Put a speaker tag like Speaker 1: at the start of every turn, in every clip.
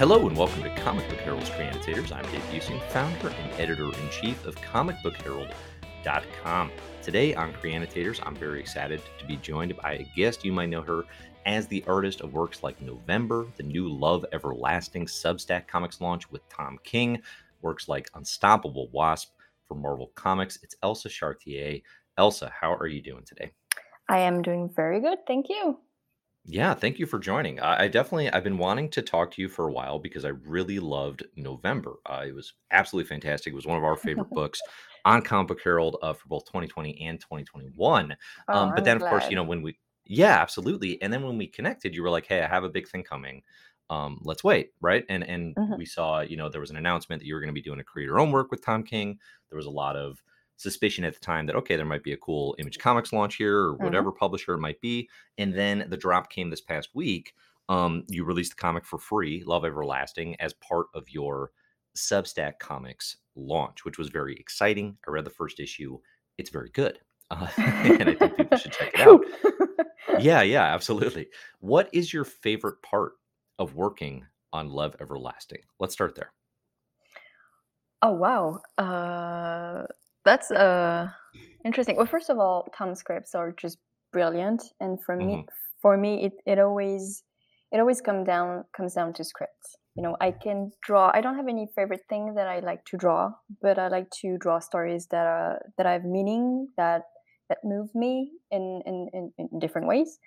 Speaker 1: Hello and welcome to Comic Book Herald's Creannotators. I'm Dave Buesing, founder and editor in chief of ComicBookHerald.com. Today on Creannotators, I'm very excited to be joined by a guest. You might know her as the artist of works like November, the new Love Everlasting Substack Comics launch with Tom King, works like Unstoppable Wasp for Marvel Comics. It's Elsa Charretier. Elsa, how are you doing today?
Speaker 2: I am doing very good. Thank you.
Speaker 1: Yeah, thank you for joining. I, I definitely I've been wanting to talk to you for a while because I really loved November. Uh, it was absolutely fantastic. It was one of our favorite books on Comic Book Herald uh, for both 2020 and 2021.
Speaker 2: Oh,
Speaker 1: Um, but
Speaker 2: I'm
Speaker 1: then, of course, you
Speaker 2: glad.
Speaker 1: know when we yeah, absolutely. And then when we connected, you were like, "Hey, I have a big thing coming. Um, let's wait." Right? And and
Speaker 2: Mhm.
Speaker 1: we saw, you know, there was an announcement that you were going to be doing a creator own work with Tom King. There was a lot of suspicion at the time that okay, there might be a cool Image Comics launch here or
Speaker 2: Mhm.
Speaker 1: whatever publisher it might be. And then the drop came this past week. Um, you released the comic for free, Love Everlasting, as part of your Substack Comics launch, which was very exciting. I read the first issue; it's very good, uh, and I think people should check it out. Yeah, yeah, absolutely. What is your favorite part of working on Love Everlasting? Let's start there.
Speaker 2: oh wow, uh, that's uh, interesting. Well, first of all, Tom's scripts are just brilliant, and for me, for me, it, it always it always come down comes down to scripts. You know, I can draw. I don't have any favorite thing that I like to draw, but I like to draw stories that are that I have meaning that that move me in in, in, in different ways.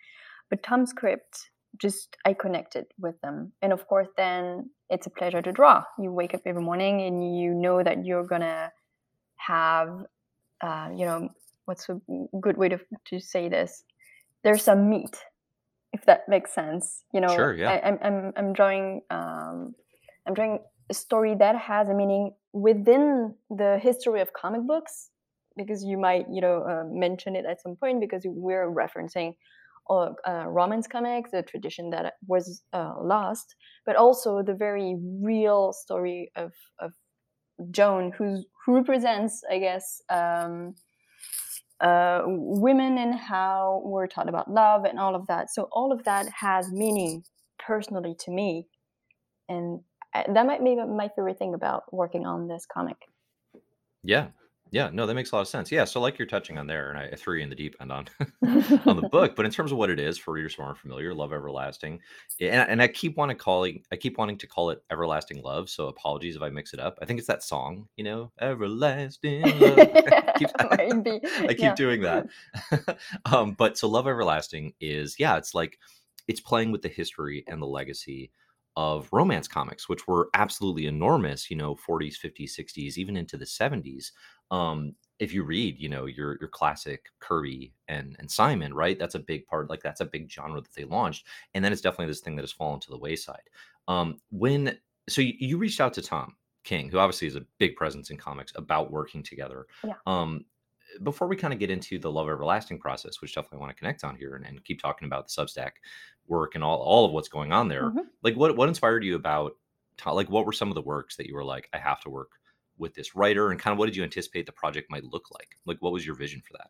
Speaker 2: But Tom's script just I connected with them, and of course, then it's a pleasure to draw. You wake up every morning and you know that you're gonna have, uh, you know, what's a good way to to say this? There's some meat, if that makes sense. You know,
Speaker 1: Sure, yeah.
Speaker 2: I, I'm I'm I'm drawing um, I'm drawing a story that has a meaning within the history of comic books because you might you know uh, mention it at some point because we're referencing uh, uh, Romance comics, a tradition that was uh, lost, but also the very real story of of Joan, who's who represents, I guess, um, uh, women and how we're taught about love and all of that. So all of that has meaning personally to me, and that might be my favorite thing about working on this comic.
Speaker 1: Yeah, yeah, no, that makes a lot of sense. Yeah, so like you're touching on there, and I, threw you in the deep end on on the book, but in terms of what it is for readers who aren't familiar, Love Everlasting, and, and I keep wanting calling, I keep wanting to call it Everlasting Love. So apologies if I mix it up. I think it's that song, you know, Everlasting Love. I keep, I keep
Speaker 2: yeah.
Speaker 1: doing that. um, but so Love Everlasting is, yeah, it's like it's playing with the history and the legacy of romance comics, which were absolutely enormous, you know, 40s, 50s, 60s, even into the 70s. Um, if you read, you know, your your classic Kirby and and Simon, right? That's a big part, like that's a big genre that they launched. And then it's definitely this thing that has fallen to the wayside. Um, when so you, you reached out to Tom King, who obviously is a big presence in comics, about working together.
Speaker 2: Yeah.
Speaker 1: Um, before we kind of get into the love everlasting process, which definitely want to connect on here and, and keep talking about the Substack work and all, all of what's going on there,
Speaker 2: Mhm.
Speaker 1: like what what inspired you about like what were some of the works that you were like, I have to work with this writer, and kind of what did you anticipate the project might look like? Like what was your vision for that?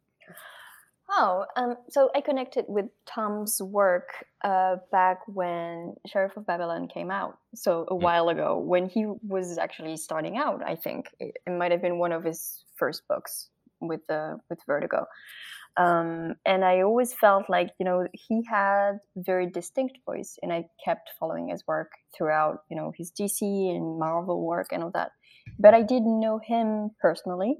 Speaker 2: Oh, um, so I connected with Tom's work uh, back when Sheriff of Babylon came out. So a
Speaker 1: Mm.
Speaker 2: while ago, when he was actually starting out, I think it, it might have been one of his first books with uh, with Vertigo. Um, and I always felt like you know he had very distinct voice, and I kept following his work throughout, you know, his DC and Marvel work and all that. But I didn't know him personally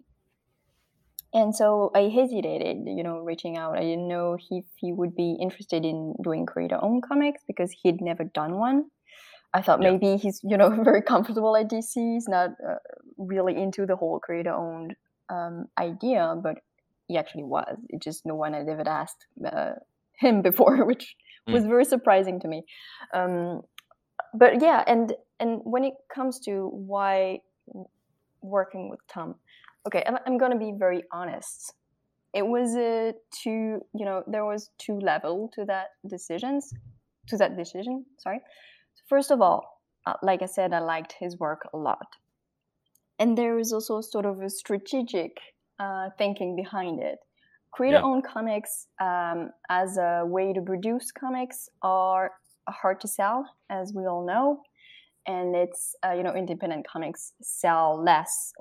Speaker 2: and so I hesitated, you know, reaching out. I didn't know if he would be interested in doing creator-owned comics because he'd never done one. I thought
Speaker 1: Yeah.
Speaker 2: maybe he's, you know, very comfortable at DC. He's not uh, really into the whole creator-owned um, idea, but he actually was. It just no one had ever asked uh, him before, which
Speaker 1: Mm.
Speaker 2: was very surprising to me. Um, but yeah, and and when it comes to why working with Tom, okay, I'm, I'm gonna be very honest. It was a two, you know, there was two level to that decisions, to that decision. Sorry. First of all, uh, like I said, I liked his work a lot, and there is also sort of a strategic uh, thinking behind it. Creator-owned comics, um, as a way to produce comics, are hard to sell, as we all know and it's uh, you know independent comics sell less.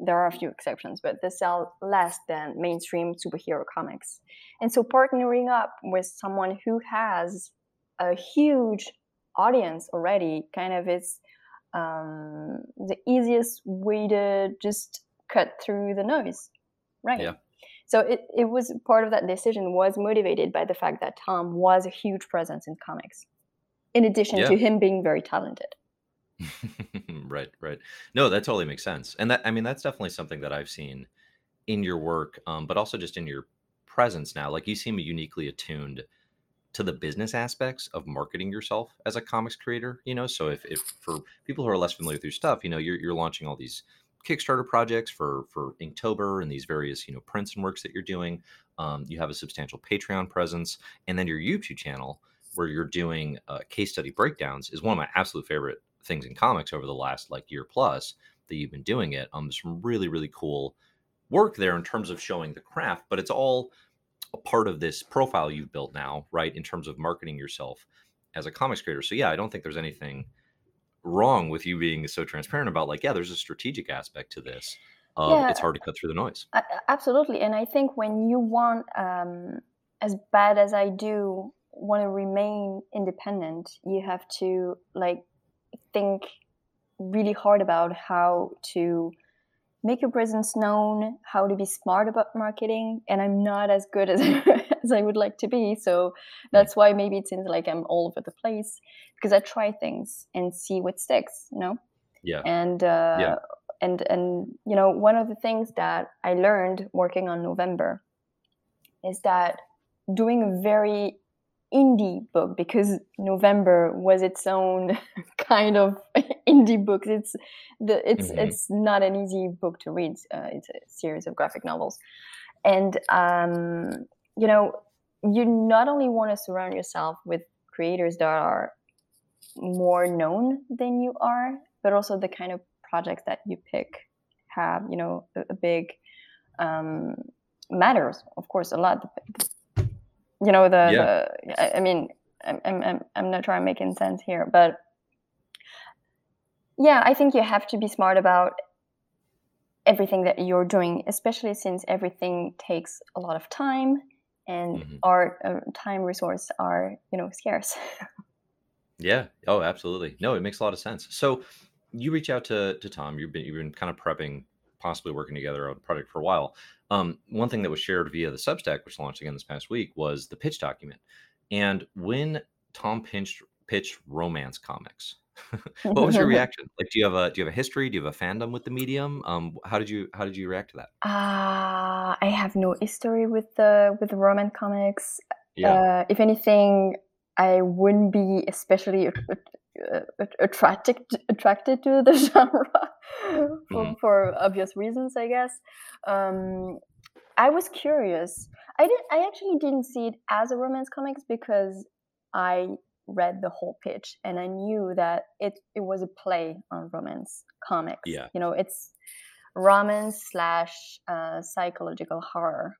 Speaker 2: there are a few exceptions, but they sell less than mainstream superhero comics. And so partnering up with someone who has a huge audience already kind of is um, the easiest way to just cut through the noise, right?
Speaker 1: Yeah.
Speaker 2: So it, it was part of that decision was motivated by the fact that Tom was a huge presence in comics, in addition yeah. to him being very talented.
Speaker 1: right, right. No, that totally makes sense. And that I mean that's definitely something that I've seen in your work, um, but also just in your presence now. Like you seem uniquely attuned to the business aspects of marketing yourself as a comics creator. You know, so if, if for people who are less familiar with your stuff, you know, you're you're launching all these Kickstarter projects for for Inktober and these various you know prints and works that you're doing. Um, you have a substantial Patreon presence, and then your YouTube channel where you're doing uh, case study breakdowns is one of my absolute favorite things in comics over the last like year plus that you've been doing it. Um, some really really cool work there in terms of showing the craft, but it's all a part of this profile you've built now, right? In terms of marketing yourself as a comics creator. So yeah, I don't think there's anything wrong with you being so transparent about like, yeah, there's a strategic aspect to this. Um, yeah, it's hard to cut through the noise.
Speaker 2: Absolutely, and I think when you want, um, as bad as I do, want to remain independent, you have to like think really hard about how to make your presence known, how to be smart about marketing. And I'm not as good as, as I would like to be. So that's why maybe it seems like I'm all over the place because I try things and see what sticks, you know?
Speaker 1: Yeah.
Speaker 2: And, uh, yeah. and, and, you know, one of the things that I learned working on November is that doing a very indie book because November was its own kind of indie book. It's the it's mm-hmm. it's not an easy book to read. Uh, it's a series of graphic novels, and um, you know you not only want to surround yourself with creators that are more known than you are, but also the kind of projects that you pick have you know a, a big um, matters of course a lot you know the, yeah. the I mean I'm, I'm i'm not trying to make any sense here but yeah i think you have to be smart about everything that you're doing especially since everything takes a lot of time and mm-hmm. our uh, time resource are you know scarce.
Speaker 1: Yeah. Oh absolutely. No it makes a lot of sense. So you reach out to to tom. You've been you've been kind of prepping possibly working together on a project for a while um, one thing that was shared via the Substack, which launched again this past week, was the pitch document. And when Tom pitched, pitched romance comics, what was your reaction? Like, do you have a do you have a history? Do you have a fandom with the medium? Um, how did you how did you react to that?
Speaker 2: Uh, I have no history with the with the romance comics.
Speaker 1: Yeah.
Speaker 2: Uh, if anything, I wouldn't be especially attracted attracted to the genre for, mm. for obvious reasons, I guess. Um, I was curious. I did. I actually didn't see it as a romance comics because I read the whole pitch and I knew that it it was a play on romance comics.
Speaker 1: Yeah.
Speaker 2: You know, it's romance slash uh, psychological horror.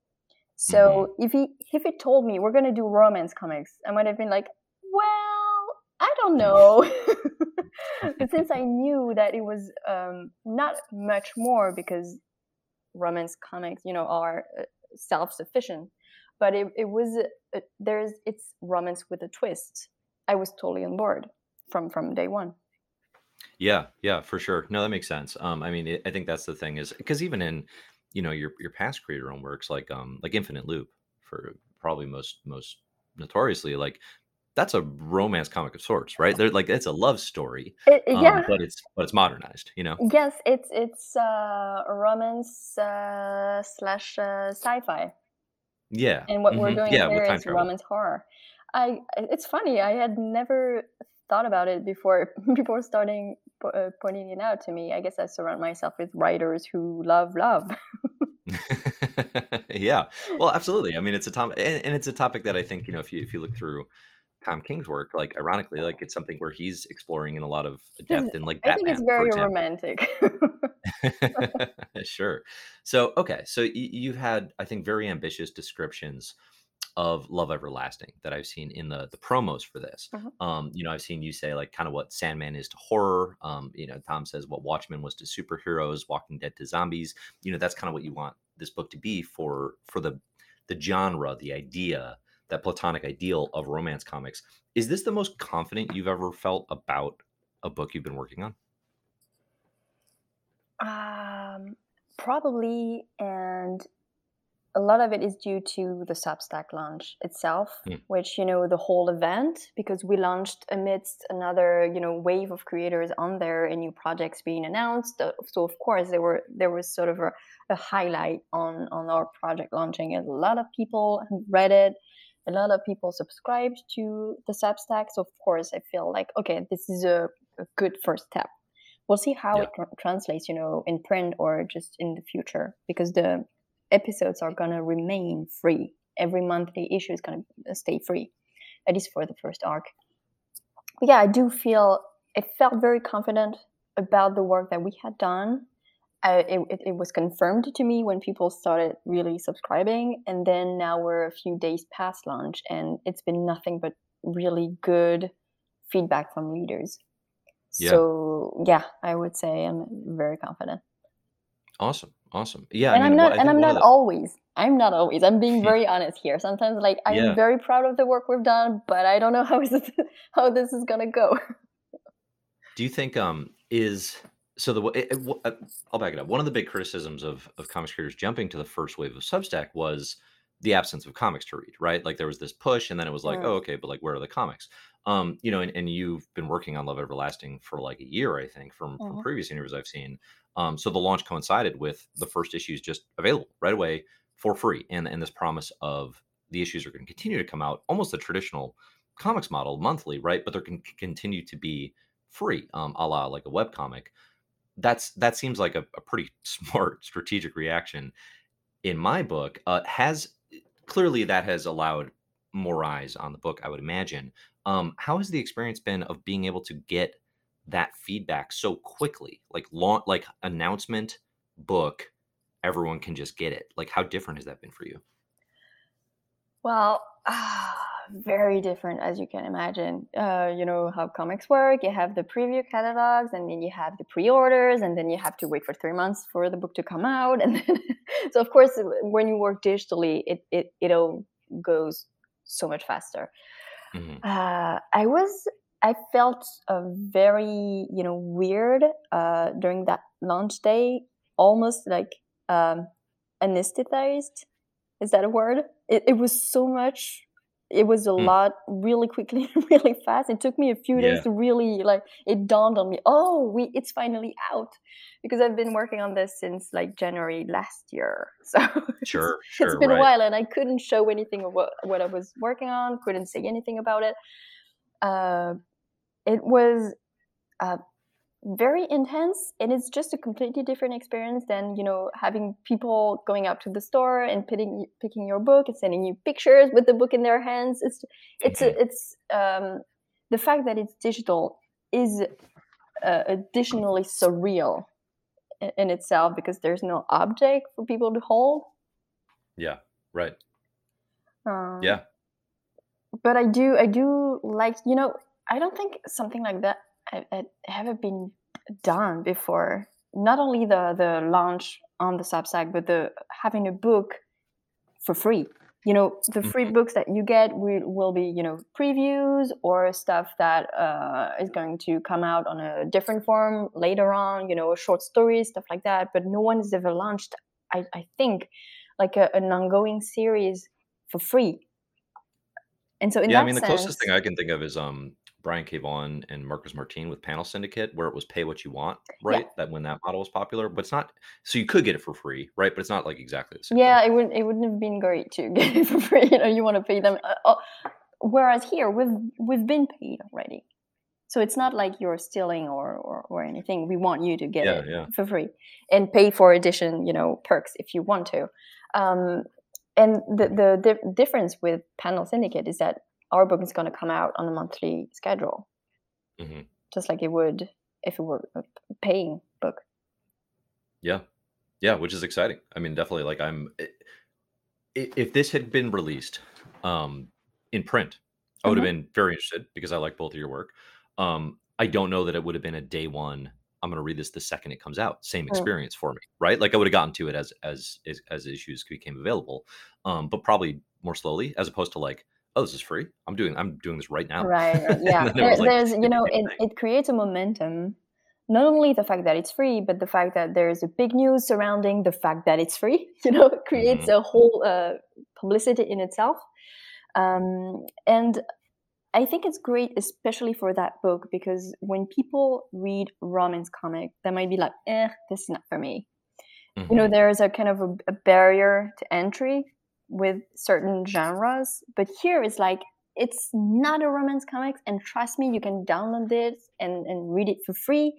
Speaker 2: So mm-hmm. if he if he told me we're gonna do romance comics, I might have been like, don't know. but since I knew that it was um, not much more because romance comics, you know, are uh, self-sufficient, but it, it was uh, there's it's romance with a twist. I was totally on board from from day one.
Speaker 1: Yeah, yeah, for sure. No, that makes sense. Um, I mean, it, I think that's the thing is because even in you know your your past creator own works like um like Infinite Loop for probably most most notoriously like that's a romance comic of sorts, right? They're like it's a love story,
Speaker 2: it, um, yeah,
Speaker 1: but it's but it's modernized, you know.
Speaker 2: Yes, it's it's uh, romance uh, slash uh, sci-fi.
Speaker 1: Yeah,
Speaker 2: and what mm-hmm. we're doing yeah, here is romance horror. I it's funny. I had never thought about it before before starting uh, pointing it out to me. I guess I surround myself with writers who love love.
Speaker 1: yeah, well, absolutely. I mean, it's a topic, and, and it's a topic that I think you know if you if you look through Tom King's work, like ironically, like it's something where he's exploring in a lot of depth in like
Speaker 2: I think it's very romantic.
Speaker 1: sure. So okay, so y- you've had I think very ambitious descriptions of Love Everlasting that I've seen in the the promos for this.
Speaker 2: Mhm.
Speaker 1: Um, you know, I've seen you say like kind of what Sandman is to horror. Um, you know, Tom says what Watchmen was to superheroes, Walking Dead to zombies. You know, that's kind of what you want this book to be for for the the genre, the idea, that platonic ideal of romance comics. Is this the most confident you've ever felt about a book you've been working on?
Speaker 2: Um, probably, and a lot of it is due to the Substack launch itself,
Speaker 1: Mm.
Speaker 2: which you know the whole event because we launched amidst another you know wave of creators on there and new projects being announced. Uh, So of course there were there was sort of a, a highlight on on our project launching. And a lot of people read it. A lot of people subscribed to the Substack. So of course I feel like okay, this is a, a good first step. We'll see how
Speaker 1: Yeah.
Speaker 2: it tr- translates, you know, in print or just in the future because the episodes are going to remain free. Every monthly issue is going to stay free, at least for the first arc. But yeah, I do feel, it felt very confident about the work that we had done. Uh, it, it, was confirmed to me when people started really subscribing. And then now we're a few days past launch, and it's been nothing but really good feedback from readers.
Speaker 1: Yeah.
Speaker 2: So yeah, I would say I'm very confident
Speaker 1: Awesome, awesome. Yeah,
Speaker 2: and
Speaker 1: I
Speaker 2: I'm
Speaker 1: mean,
Speaker 2: not and I'm not
Speaker 1: the-
Speaker 2: always I'm not always I'm being very honest here sometimes like I'm
Speaker 1: Yeah.
Speaker 2: very proud of the work we've done but I don't know how is it, how this is gonna go
Speaker 1: Do you think um is so the it, it, uh, I'll back it up. One of the big criticisms of of comics creators jumping to the first wave of Substack was the absence of comics to read, right? Like there was this push, and then it was like,
Speaker 2: Mm.
Speaker 1: oh, okay, but like where are the comics? Um, you know, and, and you've been working on Love Everlasting for like a year, I think, from from
Speaker 2: Mhm.
Speaker 1: previous interviews I've seen. Um, so the launch coincided with the first issues just available right away for free, and and this promise of the issues are going to continue to come out almost the traditional comics model monthly, right? But they're going to continue to be free, um, a la like a web comic. That's that seems like a, a pretty smart strategic reaction in my book. Uh, has clearly that has allowed more eyes on the book, I would imagine. Um, how has the experience been of being able to get that feedback so quickly, like launch, like announcement, book, everyone can just get it. Like, how different has that been for you?
Speaker 2: well ah, very different as you can imagine uh, you know how comics work you have the preview catalogs and then you have the pre-orders and then you have to wait for three months for the book to come out and then, so of course when you work digitally it, it it all goes so much faster
Speaker 1: Mhm.
Speaker 2: uh, I was I felt uh, very you know weird uh, during that launch day, almost like um, anesthetized. Is that a word? It, it was so much. It was a
Speaker 1: Hmm.
Speaker 2: lot, really quickly, really fast. It took me a few days
Speaker 1: Yeah.
Speaker 2: to really like. It dawned on me. Oh, we it's finally out because I've been working on this since like January last year. So it's-
Speaker 1: Sure, sure,
Speaker 2: it's been
Speaker 1: right.
Speaker 2: a while and i couldn't show anything of what, what i was working on couldn't say anything about it uh, it was uh, very intense and it's just a completely different experience than you know having people going up to the store and picking, picking your book and sending you pictures with the book in their hands it's it's
Speaker 1: Mhm.
Speaker 2: it's um, the fact that it's digital is uh, additionally surreal in, in itself because there's no object for people to hold
Speaker 1: Yeah, right.
Speaker 2: um,
Speaker 1: Yeah.
Speaker 2: but I do I do like you know I don't think something like that had, haven't been done before. Not only the the launch on the Substack, but the having a book for free. You know, the free
Speaker 1: Mhm.
Speaker 2: books that you get will, will be you know previews or stuff that uh, is going to come out on a different form later on. You know, short stories, stuff like that. But no one has ever launched. I, I think like a, an ongoing series for free. And so in
Speaker 1: yeah, I mean, the
Speaker 2: sense,
Speaker 1: closest thing I can think of is um Brian. Vaughan and Marcos Martin with Panel Syndicate, where it was pay what you want, right? That when that model was popular, but it's not. So you could get it for free, right? But it's not like exactly the same. thing.
Speaker 2: yeah, it wouldn't it wouldn't have been great to get it for free. You know, you want to pay them. Uh, oh, whereas here we've we've been paid already, so it's not like you're stealing or or, or anything. We want you to get
Speaker 1: Yeah,
Speaker 2: it
Speaker 1: yeah.
Speaker 2: for free and pay for addition, you know, perks if you want to. Um, and the the di- difference with Panel Syndicate is that our book is going to come out on a monthly schedule,
Speaker 1: Mhm.
Speaker 2: just like it would if it were a paying book.
Speaker 1: Yeah, yeah, which is exciting. I mean, definitely. Like I'm, i- if this had been released um, in print, I would have mm-hmm. been very interested because I like both of your work. Um, I don't know that it would have been a day one. I'm going to read this the second it comes out. Same experience for me, right? Like I would have gotten to it as as as, as issues became available, um, but probably more slowly, as opposed to like, oh, this is free. I'm doing I'm doing this right now.
Speaker 2: Right. Yeah. there, like, there's you know it, it creates a momentum. Not only the fact that it's free, but the fact that there's a big news surrounding the fact that it's free. You know, it creates mm-hmm. a whole uh, publicity in itself. Um, and I think it's great, especially for that book, because when people read romance comic, they might be like, "eh, this is not for me." Mm-hmm. You know, mm-hmm. there's a kind of a, a, barrier to entry with certain genres, but here it's like it's not a romance comics, and trust me, you can download it and and read it for free.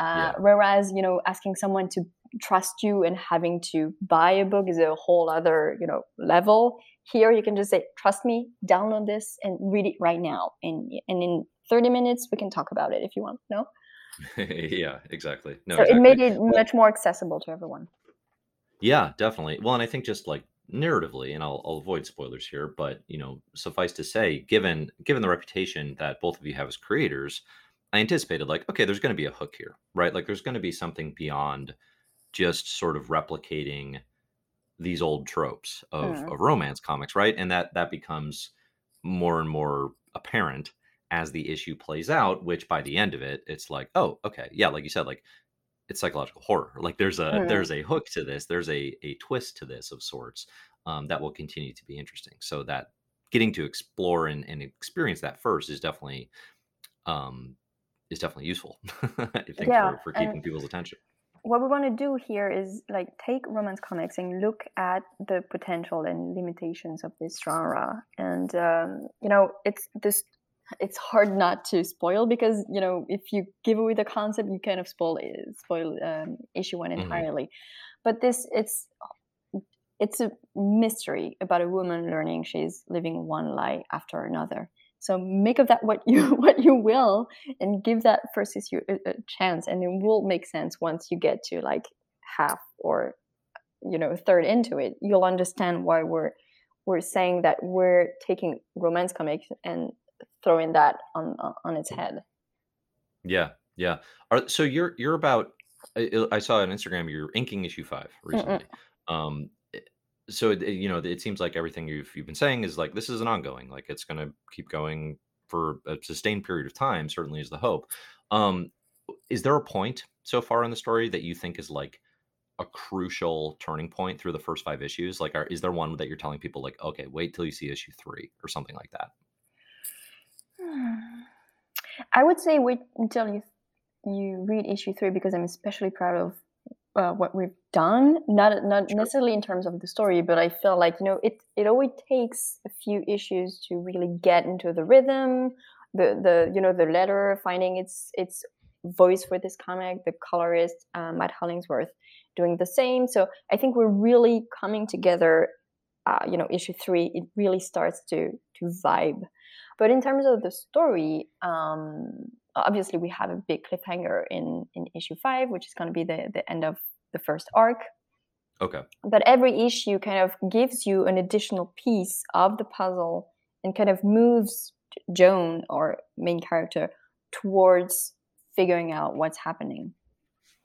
Speaker 2: Uh, yeah. Whereas, you know, asking someone to trust you and having to buy a book is a whole other, you know, level here you can just say, trust me, download this and read it right now. And, and in 30 minutes, we can talk about it if you want. No?
Speaker 1: yeah, exactly. No,
Speaker 2: so
Speaker 1: exactly.
Speaker 2: it made it much more accessible to everyone.
Speaker 1: Yeah, definitely. Well, and I think just like narratively, and I'll, I'll avoid spoilers here, but you know, suffice to say, given given the reputation that both of you have as creators, I anticipated like, okay, there's going to be a hook here, right? Like, there's going to be something beyond just sort of replicating these old tropes of, mm. of romance comics, right? And that that becomes more and more apparent as the issue plays out, which by the end of it, it's like, oh, okay, yeah, like you said, like it's psychological horror. Like there's a mm. there's a hook to this, there's a a twist to this of sorts um, that will continue to be interesting. So that getting to explore and, and experience that first is definitely um is definitely useful. I think yeah, for, for keeping people's attention
Speaker 2: what we want to do here is like take romance comics and look at the potential and limitations of this genre and um, you know it's this it's hard not to spoil because you know if you give away the concept you kind of spoil spoil um, issue one mm-hmm. entirely mm-hmm. but this it's it's a mystery about a woman learning she's living one lie after another so make of that what you what you will, and give that first issue a, a chance, and it will make sense once you get to like half or you know third into it. You'll understand why we're we're saying that we're taking romance comics and throwing that on on its head.
Speaker 1: Yeah, yeah. Are, so you're you're about. I, I saw on Instagram you're inking issue five recently. Mm-mm. Um, so it, you know it seems like everything you've you've been saying is like this is an ongoing like it's going to keep going for a sustained period of time certainly is the hope um is there a point so far in the story that you think is like a crucial turning point through the first five issues like are, is there one that you're telling people like okay wait till you see issue three or something like that
Speaker 2: i would say wait until you you read issue three because i'm especially proud of uh, what we've done not not sure. necessarily in terms of the story but i feel like you know it it always takes a few issues to really get into the rhythm the the you know the letter finding its its voice for this comic the colorist uh, matt hollingsworth doing the same so i think we're really coming together uh, you know issue three it really starts to to vibe but in terms of the story um obviously we have a big cliffhanger in in issue five, which is going to be the the end of the first arc.
Speaker 1: Okay.
Speaker 2: But every issue kind of gives you an additional piece of the puzzle and kind of moves Joan or main character towards figuring out what's happening.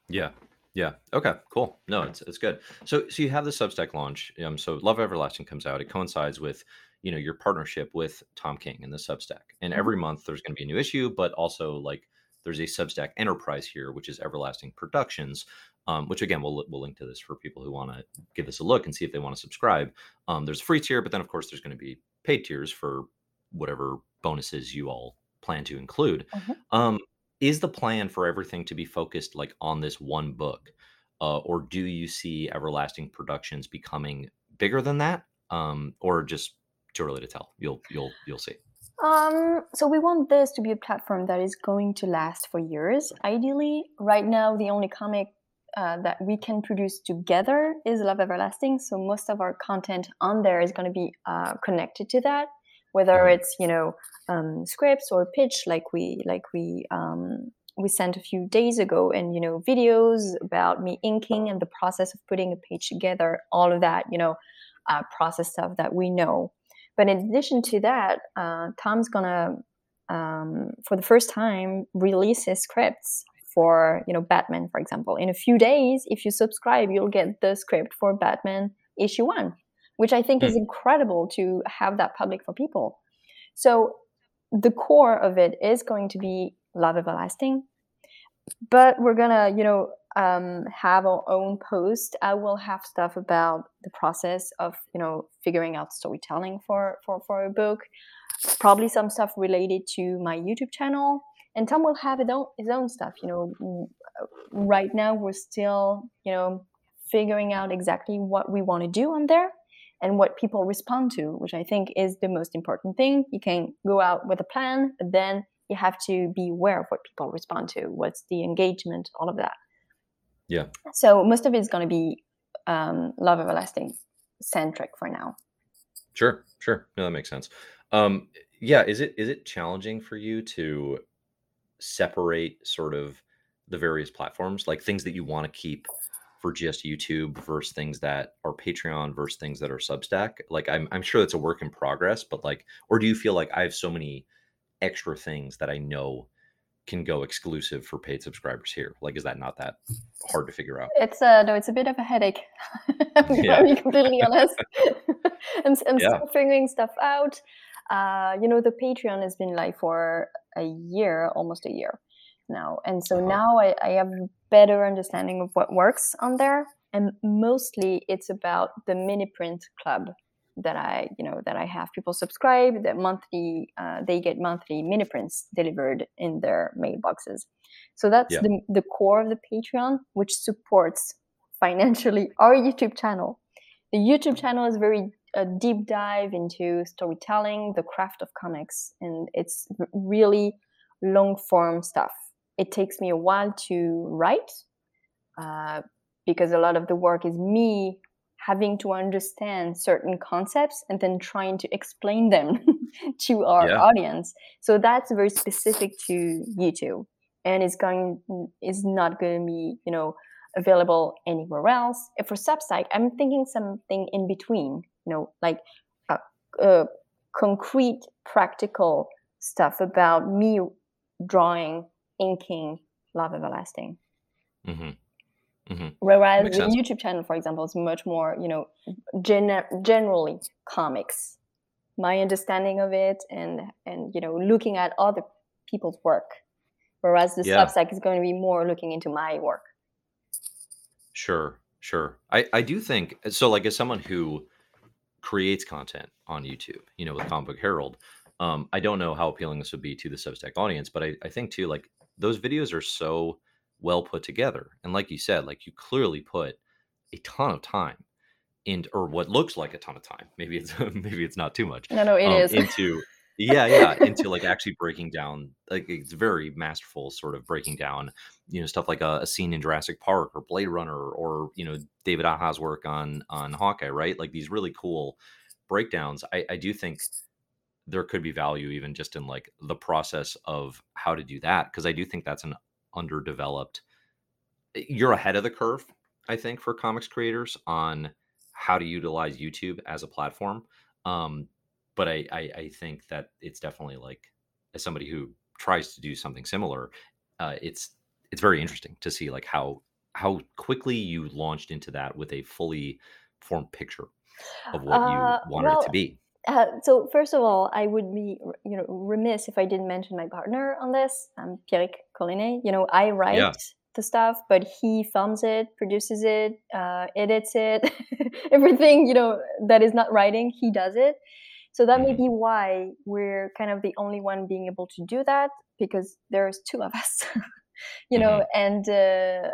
Speaker 1: Yeah. Yeah. Okay. Cool. No, it's it's good. So so you have the Substack launch. Um. So Love Everlasting comes out. It coincides with you know your partnership with Tom King and the Substack. And mm-hmm. every month there's going to be a new issue, but also like there's a Substack enterprise here, which is Everlasting Productions, um, which again we'll we'll link to this for people who want to give this a look and see if they want to subscribe. Um, there's a free tier, but then of course there's going to be paid tiers for whatever bonuses you all plan to include. Mm-hmm. Um, is the plan for everything to be focused like on this one book, uh, or do you see Everlasting Productions becoming bigger than that, um, or just too early to tell. You'll you'll you'll see.
Speaker 2: Um, so we want this to be a platform that is going to last for years. Ideally, right now the only comic uh, that we can produce together is Love Everlasting. So most of our content on there is going to be uh, connected to that, whether it's you know um, scripts or pitch, like we like we um, we sent a few days ago, and you know videos about me inking and the process of putting a page together. All of that, you know, uh, process stuff that we know but in addition to that, uh, Tom's gonna, um, for the first time, release his scripts for you know Batman, for example. In a few days, if you subscribe, you'll get the script for Batman issue one, which I think mm. is hmm. incredible to have that public for people. So the core of it is going to be love everlasting, but we're gonna you know um, have our own post. I will have stuff about the process of you know figuring out storytelling for for for a book. Probably some stuff related to my YouTube channel, and Tom will have his own his own stuff. You know, right now we're still you know figuring out exactly what we want to do on there and what people respond to, which I think is the most important thing. You can go out with a plan, but then you have to be aware of what people respond to, what's the engagement, all of that.
Speaker 1: Yeah.
Speaker 2: So most of it is going to be um, love everlasting centric for now.
Speaker 1: Sure, sure. No, that makes sense. Um, yeah, is it is it challenging for you to separate sort of the various platforms, like things that you want to keep for just YouTube versus things that are Patreon versus things that are Substack? Like, I'm I'm sure that's a work in progress, but like, or do you feel like I have so many extra things that I know can go exclusive for paid subscribers here? Like, is that not that hard to figure out?
Speaker 2: It's uh no, it's a bit of a headache. yeah. to be completely honest. I'm, I'm yeah. still figuring stuff out. Uh, you know, the Patreon has been live for a year, almost a year now, and so uh-huh. now I, I have a better understanding of what works on there. And mostly, it's about the mini print club that I, you know, that I have people subscribe. That monthly, uh, they get monthly mini prints delivered in their mailboxes. So that's yeah. the the core of the Patreon, which supports financially our YouTube channel. The YouTube channel is very a deep dive into storytelling, the craft of comics, and it's really long form stuff. It takes me a while to write uh, because a lot of the work is me having to understand certain concepts and then trying to explain them to our yeah. audience. So that's very specific to YouTube and is going is not going to be, you know, available anywhere else. If for Substack, I'm thinking something in between, you know, like uh, uh, concrete, practical stuff about me drawing, inking, love everlasting. Mm-hmm. Mm-hmm. Whereas the sense. YouTube channel, for example, is much more, you know, gen- generally comics. My understanding of it, and and you know, looking at other people's work. Whereas the yeah. Substack is going to be more looking into my work.
Speaker 1: Sure, sure. I I do think so. Like as someone who creates content on YouTube, you know, with Comic Book Herald, um, I don't know how appealing this would be to the Substack audience, but I, I think too, like those videos are so well put together. And like you said, like you clearly put a ton of time into, or what looks like a ton of time. Maybe it's maybe it's not too much.
Speaker 2: No, no, it um, is
Speaker 1: into yeah, yeah, into like actually breaking down. Like it's very masterful, sort of breaking down, you know, stuff like a, a scene in Jurassic Park or Blade Runner or you know David Aja's work on on Hawkeye, right? Like these really cool breakdowns. I, I do think there could be value even just in like the process of how to do that because I do think that's an underdeveloped eh, you're ahead of the curve i think for comics creators on how to utilize youtube as a platform um, but I, I, I think that it's definitely like as somebody who tries to do something similar uh, it's it's very interesting to see like how how quickly you launched into that with a fully formed picture of what uh, you wanted well, it to be
Speaker 2: uh, so first of all, I would be you know remiss if I didn't mention my partner on this, um, Pierrick Colinet. You know, I write yeah. the stuff, but he films it, produces it, uh, edits it, everything you know that is not writing, he does it. So that may mm-hmm. be why we're kind of the only one being able to do that because there's two of us, you know, mm-hmm. and uh,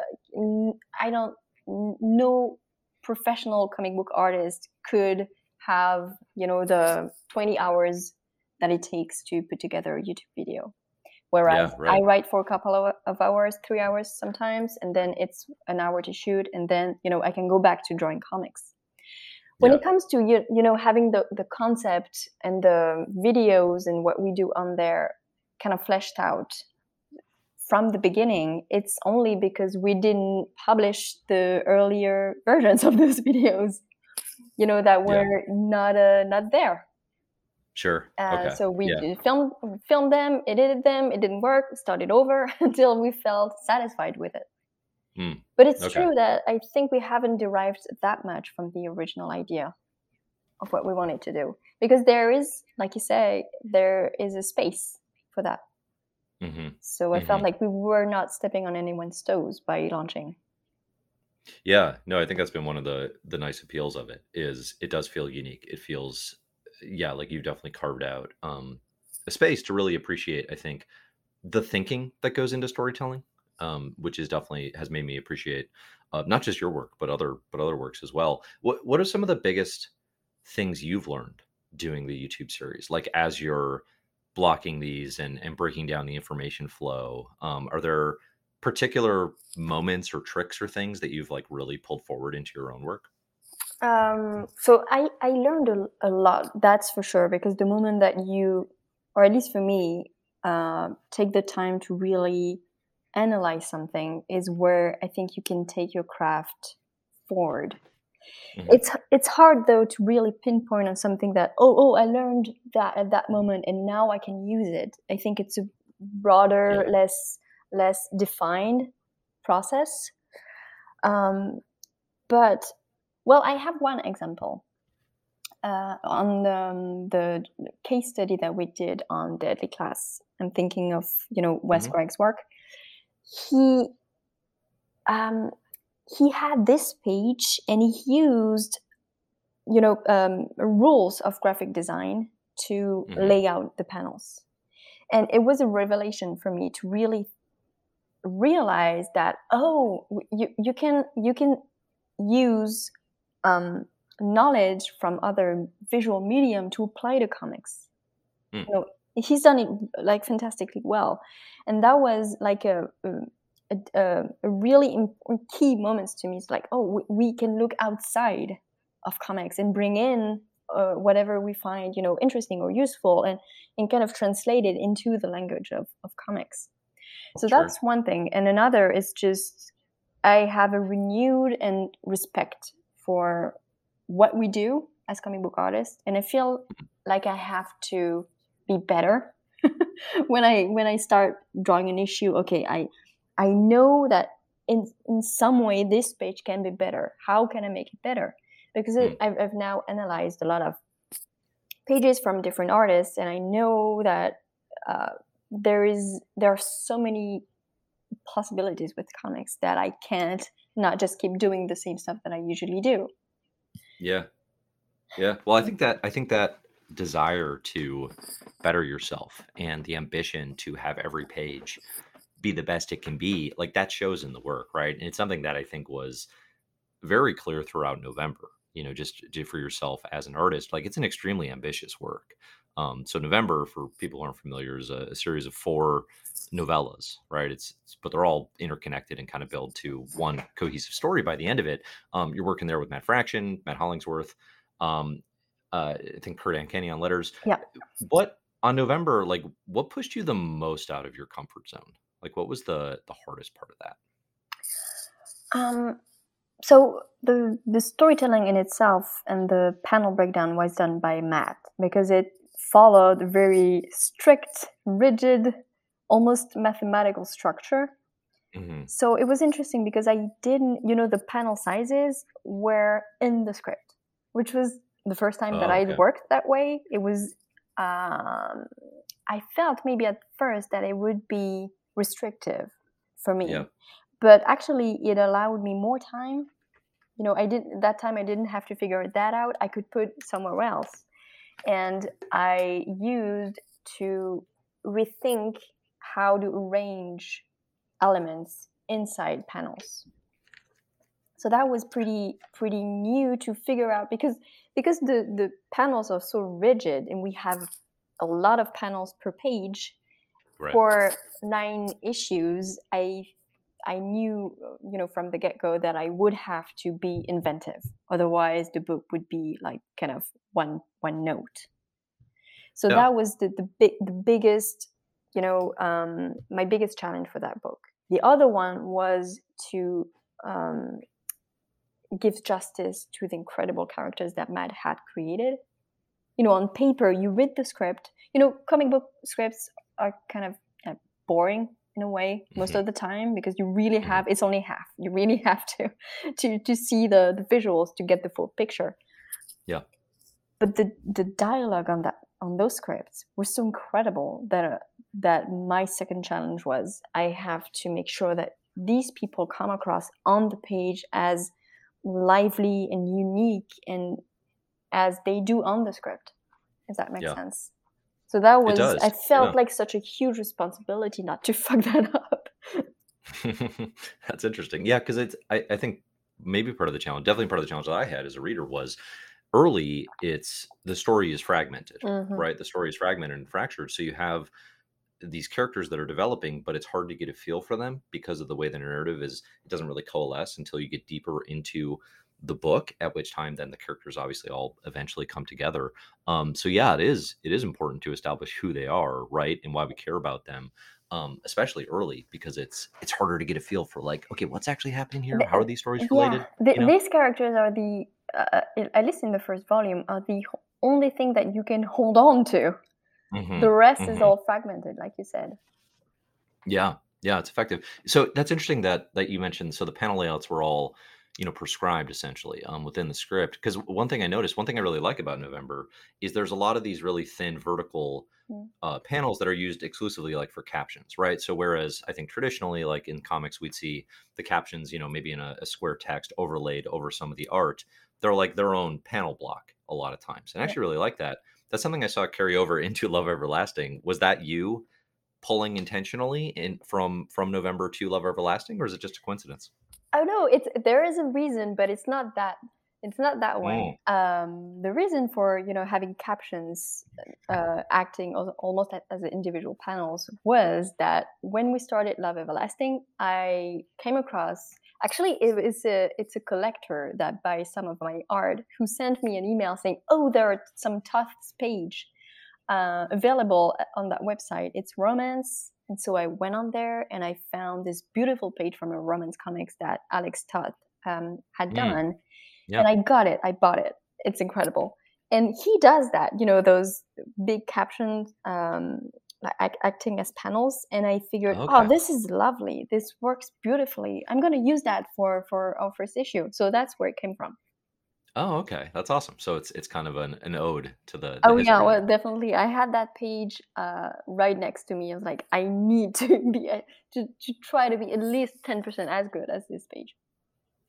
Speaker 2: I don't no professional comic book artist could have you know the 20 hours that it takes to put together a youtube video whereas yeah, right. i write for a couple of, of, hours three hours sometimes and then it's an hour to shoot and then you know i can go back to drawing comics when yeah. it comes to you, you know having the, the concept and the videos and what we do on there kind of fleshed out from the beginning it's only because we didn't publish the earlier versions of those videos you know that were yeah. not uh, not there
Speaker 1: Sure.
Speaker 2: Uh,
Speaker 1: Okay.
Speaker 2: so we
Speaker 1: Yeah.
Speaker 2: filmed filmed them, edited them. It didn't work. Started over until we felt satisfied with it.
Speaker 1: Mm.
Speaker 2: But it's
Speaker 1: Okay.
Speaker 2: true that I think we haven't derived that much from the original idea of what we wanted to do because there is, like you say, there is a space for that.
Speaker 1: hmm
Speaker 2: So I felt
Speaker 1: Mhm.
Speaker 2: like we were not stepping on anyone's toes by launching.
Speaker 1: Yeah. No, I think that's been one of the the nice appeals of it is it does feel unique. It feels, yeah, like you've definitely carved out um, a space to really appreciate. I think the thinking that goes into storytelling, um, which is definitely has made me appreciate uh, not just your work but other but other works as well. What what are some of the biggest things you've learned doing the YouTube series? Like as you're blocking these and and breaking down the information flow, um, are there particular moments or tricks or things that you've like really pulled forward into your own work?
Speaker 2: Um, so I, I learned a, a lot, that's for sure, because the moment that you, or at least for me, uh, take the time to really analyze something is where I think you can take your craft forward.
Speaker 1: Mhm.
Speaker 2: It's it's hard though to really pinpoint on something that oh oh I learned that at that moment and now I can use it. I think it's a broader,
Speaker 1: Yeah.
Speaker 2: less less defined process. Um, but well, I have one example uh, on the, um, the case study that we did on Deadly Class. I'm thinking of you know Wes
Speaker 1: Mhm.
Speaker 2: Craig's work. He um, he had this page and he used you know um, rules of graphic design to
Speaker 1: Mhm.
Speaker 2: lay out the panels and it was a revelation for me to really realize that oh you, you can you can use um, knowledge from other visual medium to apply to comics.
Speaker 1: Mm.
Speaker 2: you know he's done it like fantastically well. And that was like a a, a, a really important key moments to me. It's like oh we, we can look outside of comics and bring in uh, whatever we find you know interesting or useful and and kind of translate it into the language of, of comics so
Speaker 1: Sure.
Speaker 2: that's one thing. And another is just i have a renewed and respect for what we do as comic book artists. And i feel like i have to be better when i when i start drawing an issue. Okay i i know that in in some way this page can be better. How can i make it better? Because it, I've, I've now analyzed a lot of pages from different artists and i know that uh, there is there are so many possibilities with comics that i can't not just keep doing the same stuff that i usually do
Speaker 1: Yeah. Yeah. Well, I think that I think that desire to better yourself and the ambition to have every page be the best it can be, like that shows in the work, right? And it's something that I think was very clear throughout November. You know, just, for yourself as an artist, like it's an extremely ambitious work. Um, so November, for people who aren't familiar, is a, a series of four novellas, right? It's, it's but they're all interconnected and kind of build to one cohesive story by the end of it. Um, you're working there with Matt Fraction, Matt Hollingsworth, um, uh, I think Kurt Ankeny on letters.
Speaker 2: Yeah.
Speaker 1: What on November, like what pushed you the most out of your comfort zone? Like what was the the hardest part of that?
Speaker 2: Um, so the the storytelling in itself and the panel breakdown was done by Matt because it followed a very strict, rigid, almost mathematical structure.
Speaker 1: Mhm.
Speaker 2: So it was interesting because I didn't, you know, the panel sizes were in the script, which was the first time that
Speaker 1: Oh,
Speaker 2: I'd
Speaker 1: okay.
Speaker 2: worked that way. It was, um, I felt maybe at first that it would be restrictive for me,
Speaker 1: Yeah.
Speaker 2: but actually it allowed me more time. You know, I didn't that time. I didn't have to figure that out. I could put somewhere else, and I used to rethink how to arrange elements inside panels so that was pretty pretty new to figure out because because the the panels are so rigid and we have a lot of panels per page
Speaker 1: Right.
Speaker 2: for nine issues i i knew you know from the get-go that i would have to be inventive otherwise the book would be like kind of one one note. So
Speaker 1: Yeah.
Speaker 2: that was the the big the biggest you know um, my biggest challenge for that book. The other one was to um, give justice to the incredible characters that matt had created. You know on paper you read the script. You know comic book scripts are kind of uh, boring in a way most
Speaker 1: Mhm.
Speaker 2: of the time because you really
Speaker 1: Mhm.
Speaker 2: have it's only half you really have to to to see the the visuals to get the full picture
Speaker 1: Yeah.
Speaker 2: but the the dialogue on that on those scripts was so incredible that uh, that my second challenge was i have to make sure that these people come across on the page as lively and unique and as they do on the script if that makes
Speaker 1: Yeah.
Speaker 2: sense so that was I felt
Speaker 1: yeah.
Speaker 2: like such a huge responsibility not to fuck that up
Speaker 1: That's interesting. Yeah, because it's I, I think maybe part of the challenge, definitely part of the challenge that I had as a reader was early it's the story is fragmented,
Speaker 2: Mhm.
Speaker 1: right? The story is fragmented and fractured. So you have these characters that are developing, but it's hard to get a feel for them because of the way the narrative is it doesn't really coalesce until you get deeper into the book, at which time then the characters obviously all eventually come together. Um, so yeah, it is it is important to establish who they are, right? And why we care about them. Um, especially early because it's it's harder to get a feel for like okay what's actually happening here how are these stories related
Speaker 2: yeah the,
Speaker 1: you know?
Speaker 2: these characters are the uh, uh, at least in the first volume are the only thing that you can hold on to
Speaker 1: Mhm.
Speaker 2: the rest is
Speaker 1: mhm.
Speaker 2: all fragmented like you said
Speaker 1: Yeah, yeah, it's effective. So that's interesting that that you mentioned. So the panel layouts were all, you know, prescribed essentially um, within the script. Because one thing I noticed, one thing I really like about November is there's a lot of these really thin vertical
Speaker 2: Mm.
Speaker 1: uh, panels that are used exclusively like for captions, right? So whereas I think traditionally, like in comics, we'd see the captions, you know, maybe in a, a square text overlaid over some of the art. They're like their own panel block a lot of times, and I actually really like that. That's something I saw carry over into Love Everlasting. Was that you? pulling intentionally in from from November to Love Everlasting, or is it just a coincidence?
Speaker 2: Oh no it's there is a reason but it's not that it's not that way
Speaker 1: Mm.
Speaker 2: um, the reason for you know having captions uh, acting almost as individual panels was that when we started love everlasting i came across actually it is a it's a collector that buys some of my art who sent me an email saying oh there are some Toth's page uh, available on that website it's romance and so i went on there and i found this beautiful page from a romance comics that Alex Toth um, had
Speaker 1: Mm.
Speaker 2: done
Speaker 1: Yeah.
Speaker 2: and I got it. I bought it. It's incredible. And he does that, you know, those big captions, um, like act- acting as panels. And I figured, oh, this is lovely. This works beautifully. I'm going to use that for for our first issue. So that's where it came from.
Speaker 1: Oh, okay, that's awesome. So it's it's kind of an, an ode to the, the
Speaker 2: Oh yeah, well, definitely. I had that page uh, right next to me. I was like, I need to be a- to to try to be at least ten percent as good as this page.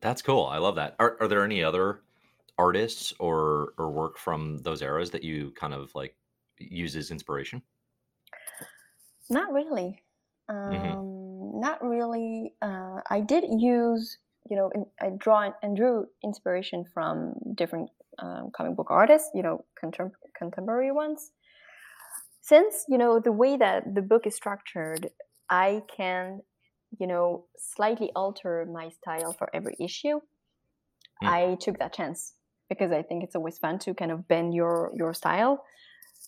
Speaker 1: That's cool. I love that. Are are there any other artists or or work from those eras that you kind of like use as inspiration?
Speaker 2: Not really.
Speaker 1: hmm
Speaker 2: Um, not really. Uh, I did use, you know, in, I draw and drew inspiration from different um, comic book artists, you know, contem- contemporary ones. Since, you know, the way that the book is structured, I can, you know, slightly alter my style for every issue.
Speaker 1: Mm.
Speaker 2: I took that chance because I think it's always fun to kind of bend your your style.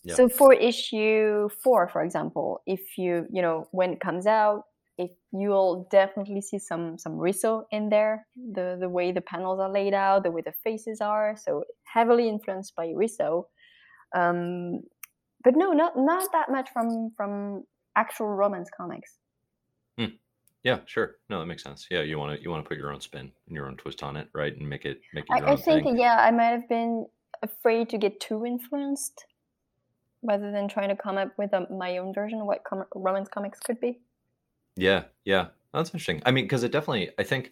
Speaker 1: Yeah.
Speaker 2: So for issue four, for example, if you you know when it comes out, if you'll definitely see some some Risso in there, the the way the panels are laid out, the way the faces are, so heavily influenced by Risso. Um, but no, not not that much from from actual romance comics.
Speaker 1: Hmm. Yeah, sure. No, that makes sense. Yeah, you want to you want to put your own spin and your own twist on it, right? And make it make it your
Speaker 2: I, I think
Speaker 1: thing.
Speaker 2: yeah, I might have been afraid to get too influenced rather than trying to come up with a, my own version of what com- romance comics could be.
Speaker 1: Yeah, yeah. That's interesting. I mean, because it definitely, I think,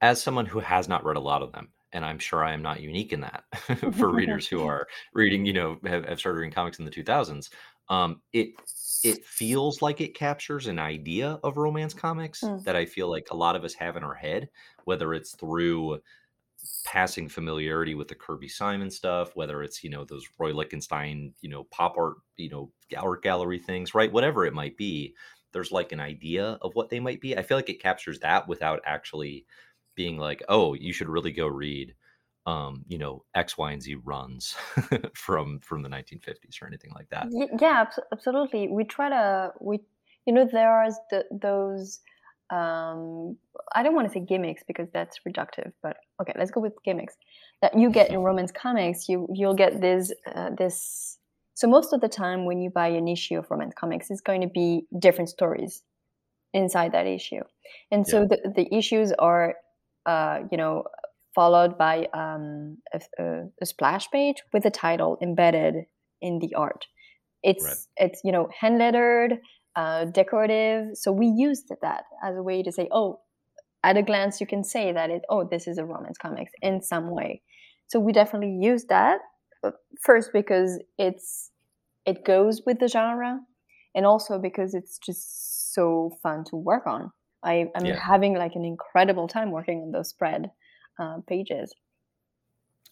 Speaker 1: as someone who has not read a lot of them, and I'm sure I am not unique in that for readers who are reading, you know, have, have started reading comics in the 2000s, um, it it feels like it captures an idea of romance comics
Speaker 2: Mm.
Speaker 1: that I feel like a lot of us have in our head, whether it's through passing familiarity with the Kirby Simon stuff, whether it's, you know, those Roy Lichtenstein, you know, pop art, you know, art gallery things, right? Whatever it might be, there's like an idea of what they might be. I feel like it captures that without actually being like, oh, you should really go read um, you know, X, Y, and Z runs from from the 1950s or anything like that.
Speaker 2: Yeah, absolutely. We try to we you know there are the, those um, I don't want to say gimmicks because that's reductive, but okay, let's go with gimmicks. That you get in romance comics, you you'll get this uh, this. So most of the time, when you buy an issue of romance comics, it's going to be different stories inside that issue, and so yeah. the the issues are, uh, you know, followed by um, a, a, a, splash page with the title embedded in the art. It's right. it's you know hand lettered, uh, decorative. So we used that as a way to say, oh, at a glance you can say that it oh this is a romance comics in some way. So we definitely use that first because it's it goes with the genre, and also because it's just so fun to work on. I, am yeah. having like an incredible time working on those spread uh, pages.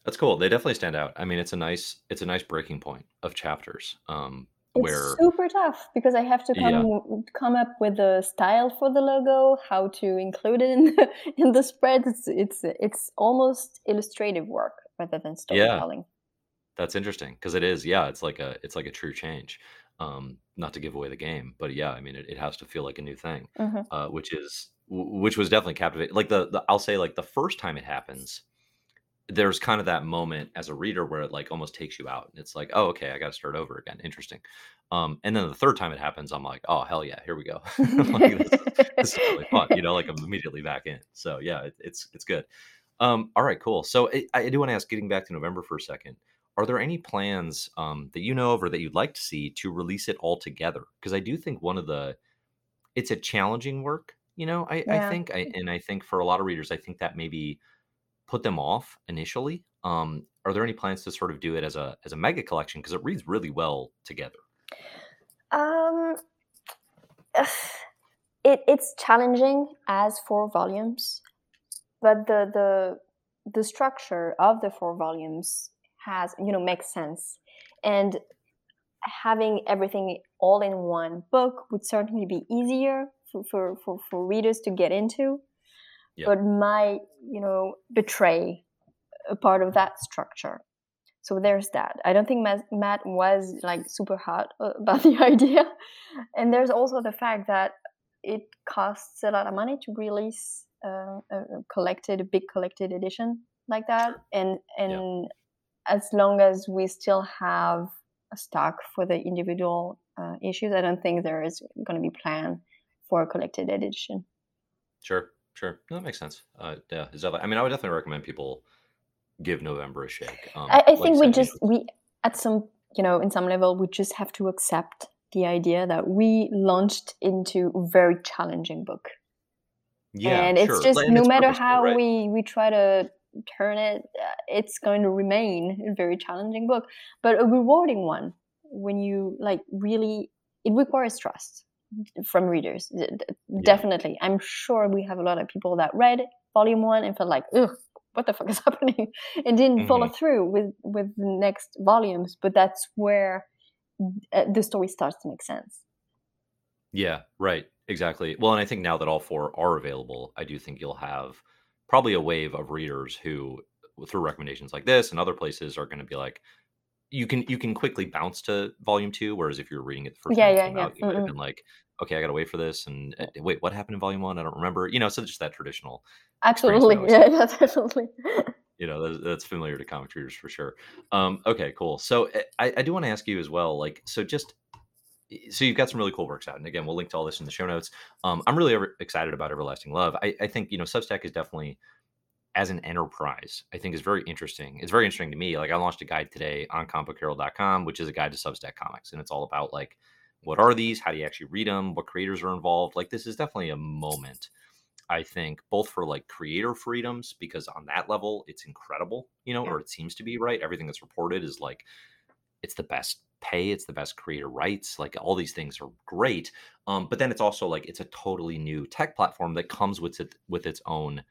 Speaker 1: That's cool. They definitely stand out. I mean, it's a nice it's a nice breaking point of chapters. Um,
Speaker 2: it's
Speaker 1: where
Speaker 2: super tough because I have to come yeah. come up with the style for the logo, how to include it in the, in the spread. It's it's it's almost illustrative work rather than storytelling.
Speaker 1: Yeah. That's interesting because it is. Yeah, it's like a it's like a true change. Um, not to give away the game, but yeah, I mean, it, it has to feel like a new thing, mm-hmm. uh, which is which was definitely captivating. Like the, the I'll say like the first time it happens, there's kind of that moment as a reader where it like almost takes you out. It's like, oh, okay, I got to start over again. Interesting. Um, and then the third time it happens, I'm like, oh hell yeah, here we go. like, this, this, is really fun. You know, like I'm immediately back in. So yeah, it, it's it's good. Um, all right, cool. So I, I do want to ask, getting back to November for a second, are there any plans um, that you know of or that you'd like to see to release it all together? Because I do think one of the it's a challenging work you know, I, yeah. I think, I, and I think for a lot of readers, I think that maybe put them off initially. Um, are there any plans to sort of do it as a as a mega collection because it reads really well together?
Speaker 2: Um, it, it's challenging as four volumes, but the the the structure of the four volumes has you know makes sense, and having everything all in one book would certainly be easier for, for, for, for readers to get into, yeah. but might, you know, betray a part of that structure. So there's that. I don't think Matt was like super hot about the idea. And there's also the fact that it costs a lot of money to release uh, a collected, a big collected edition like that. And and yeah. As long as we still have a stock for the individual uh, issues, I don't think there is going to be plan for a collected edition.
Speaker 1: Sure, sure. No, that makes sense. Uh, yeah, I mean, I would definitely recommend people give November a shake.
Speaker 2: Um, I, I like think we just we at some you know in some level we just have to accept the idea that we launched into a very challenging book. Yeah, and it's sure. just and no it's matter how right? we we try to turn it, uh, it's going to remain a very challenging book, but a rewarding one when you like really. It requires trust from readers. Definitely. I'm sure we have a lot of people that read volume one and felt like, ugh, what the fuck is happening? and didn't mm-hmm. follow through with, with the next volumes. But that's where uh, the story starts to make sense.
Speaker 1: Yeah, right. Exactly. Well, and I think now that all four are available, I do think you'll have probably a wave of readers who, through recommendations like this and other places, are going to be like, you can you can quickly bounce to volume two, whereas if you're reading it the first yeah, time yeah, yeah. out, you would have been like, okay, I got to wait for this, and uh, wait, what happened in volume one? I don't remember. You know, so just that traditional.
Speaker 2: Absolutely, yeah, yeah, definitely.
Speaker 1: you know, that's, that's, familiar to comic readers for sure. Um, okay, cool. So eh, I, I do want to ask you as well, like, so just so you've got some really cool works out and again we'll link to all this in the show notes um, i'm really excited about everlasting love I, I, think you know substack is definitely as an enterprise, I think is very interesting. It's very interesting to me. Like I launched a guide today on comicbookherald.com, which is a guide to Substack comics. And it's all about like, what are these? How do you actually read them? What creators are involved? Like this is definitely a moment, I think, both for like creator freedoms, because on that level, it's incredible, you know, yeah. or it seems to be right. Everything that's reported is like, it's the best pay it's the best creator rights like all these things are great um, but then it's also like it's a totally new tech platform that comes with it with its own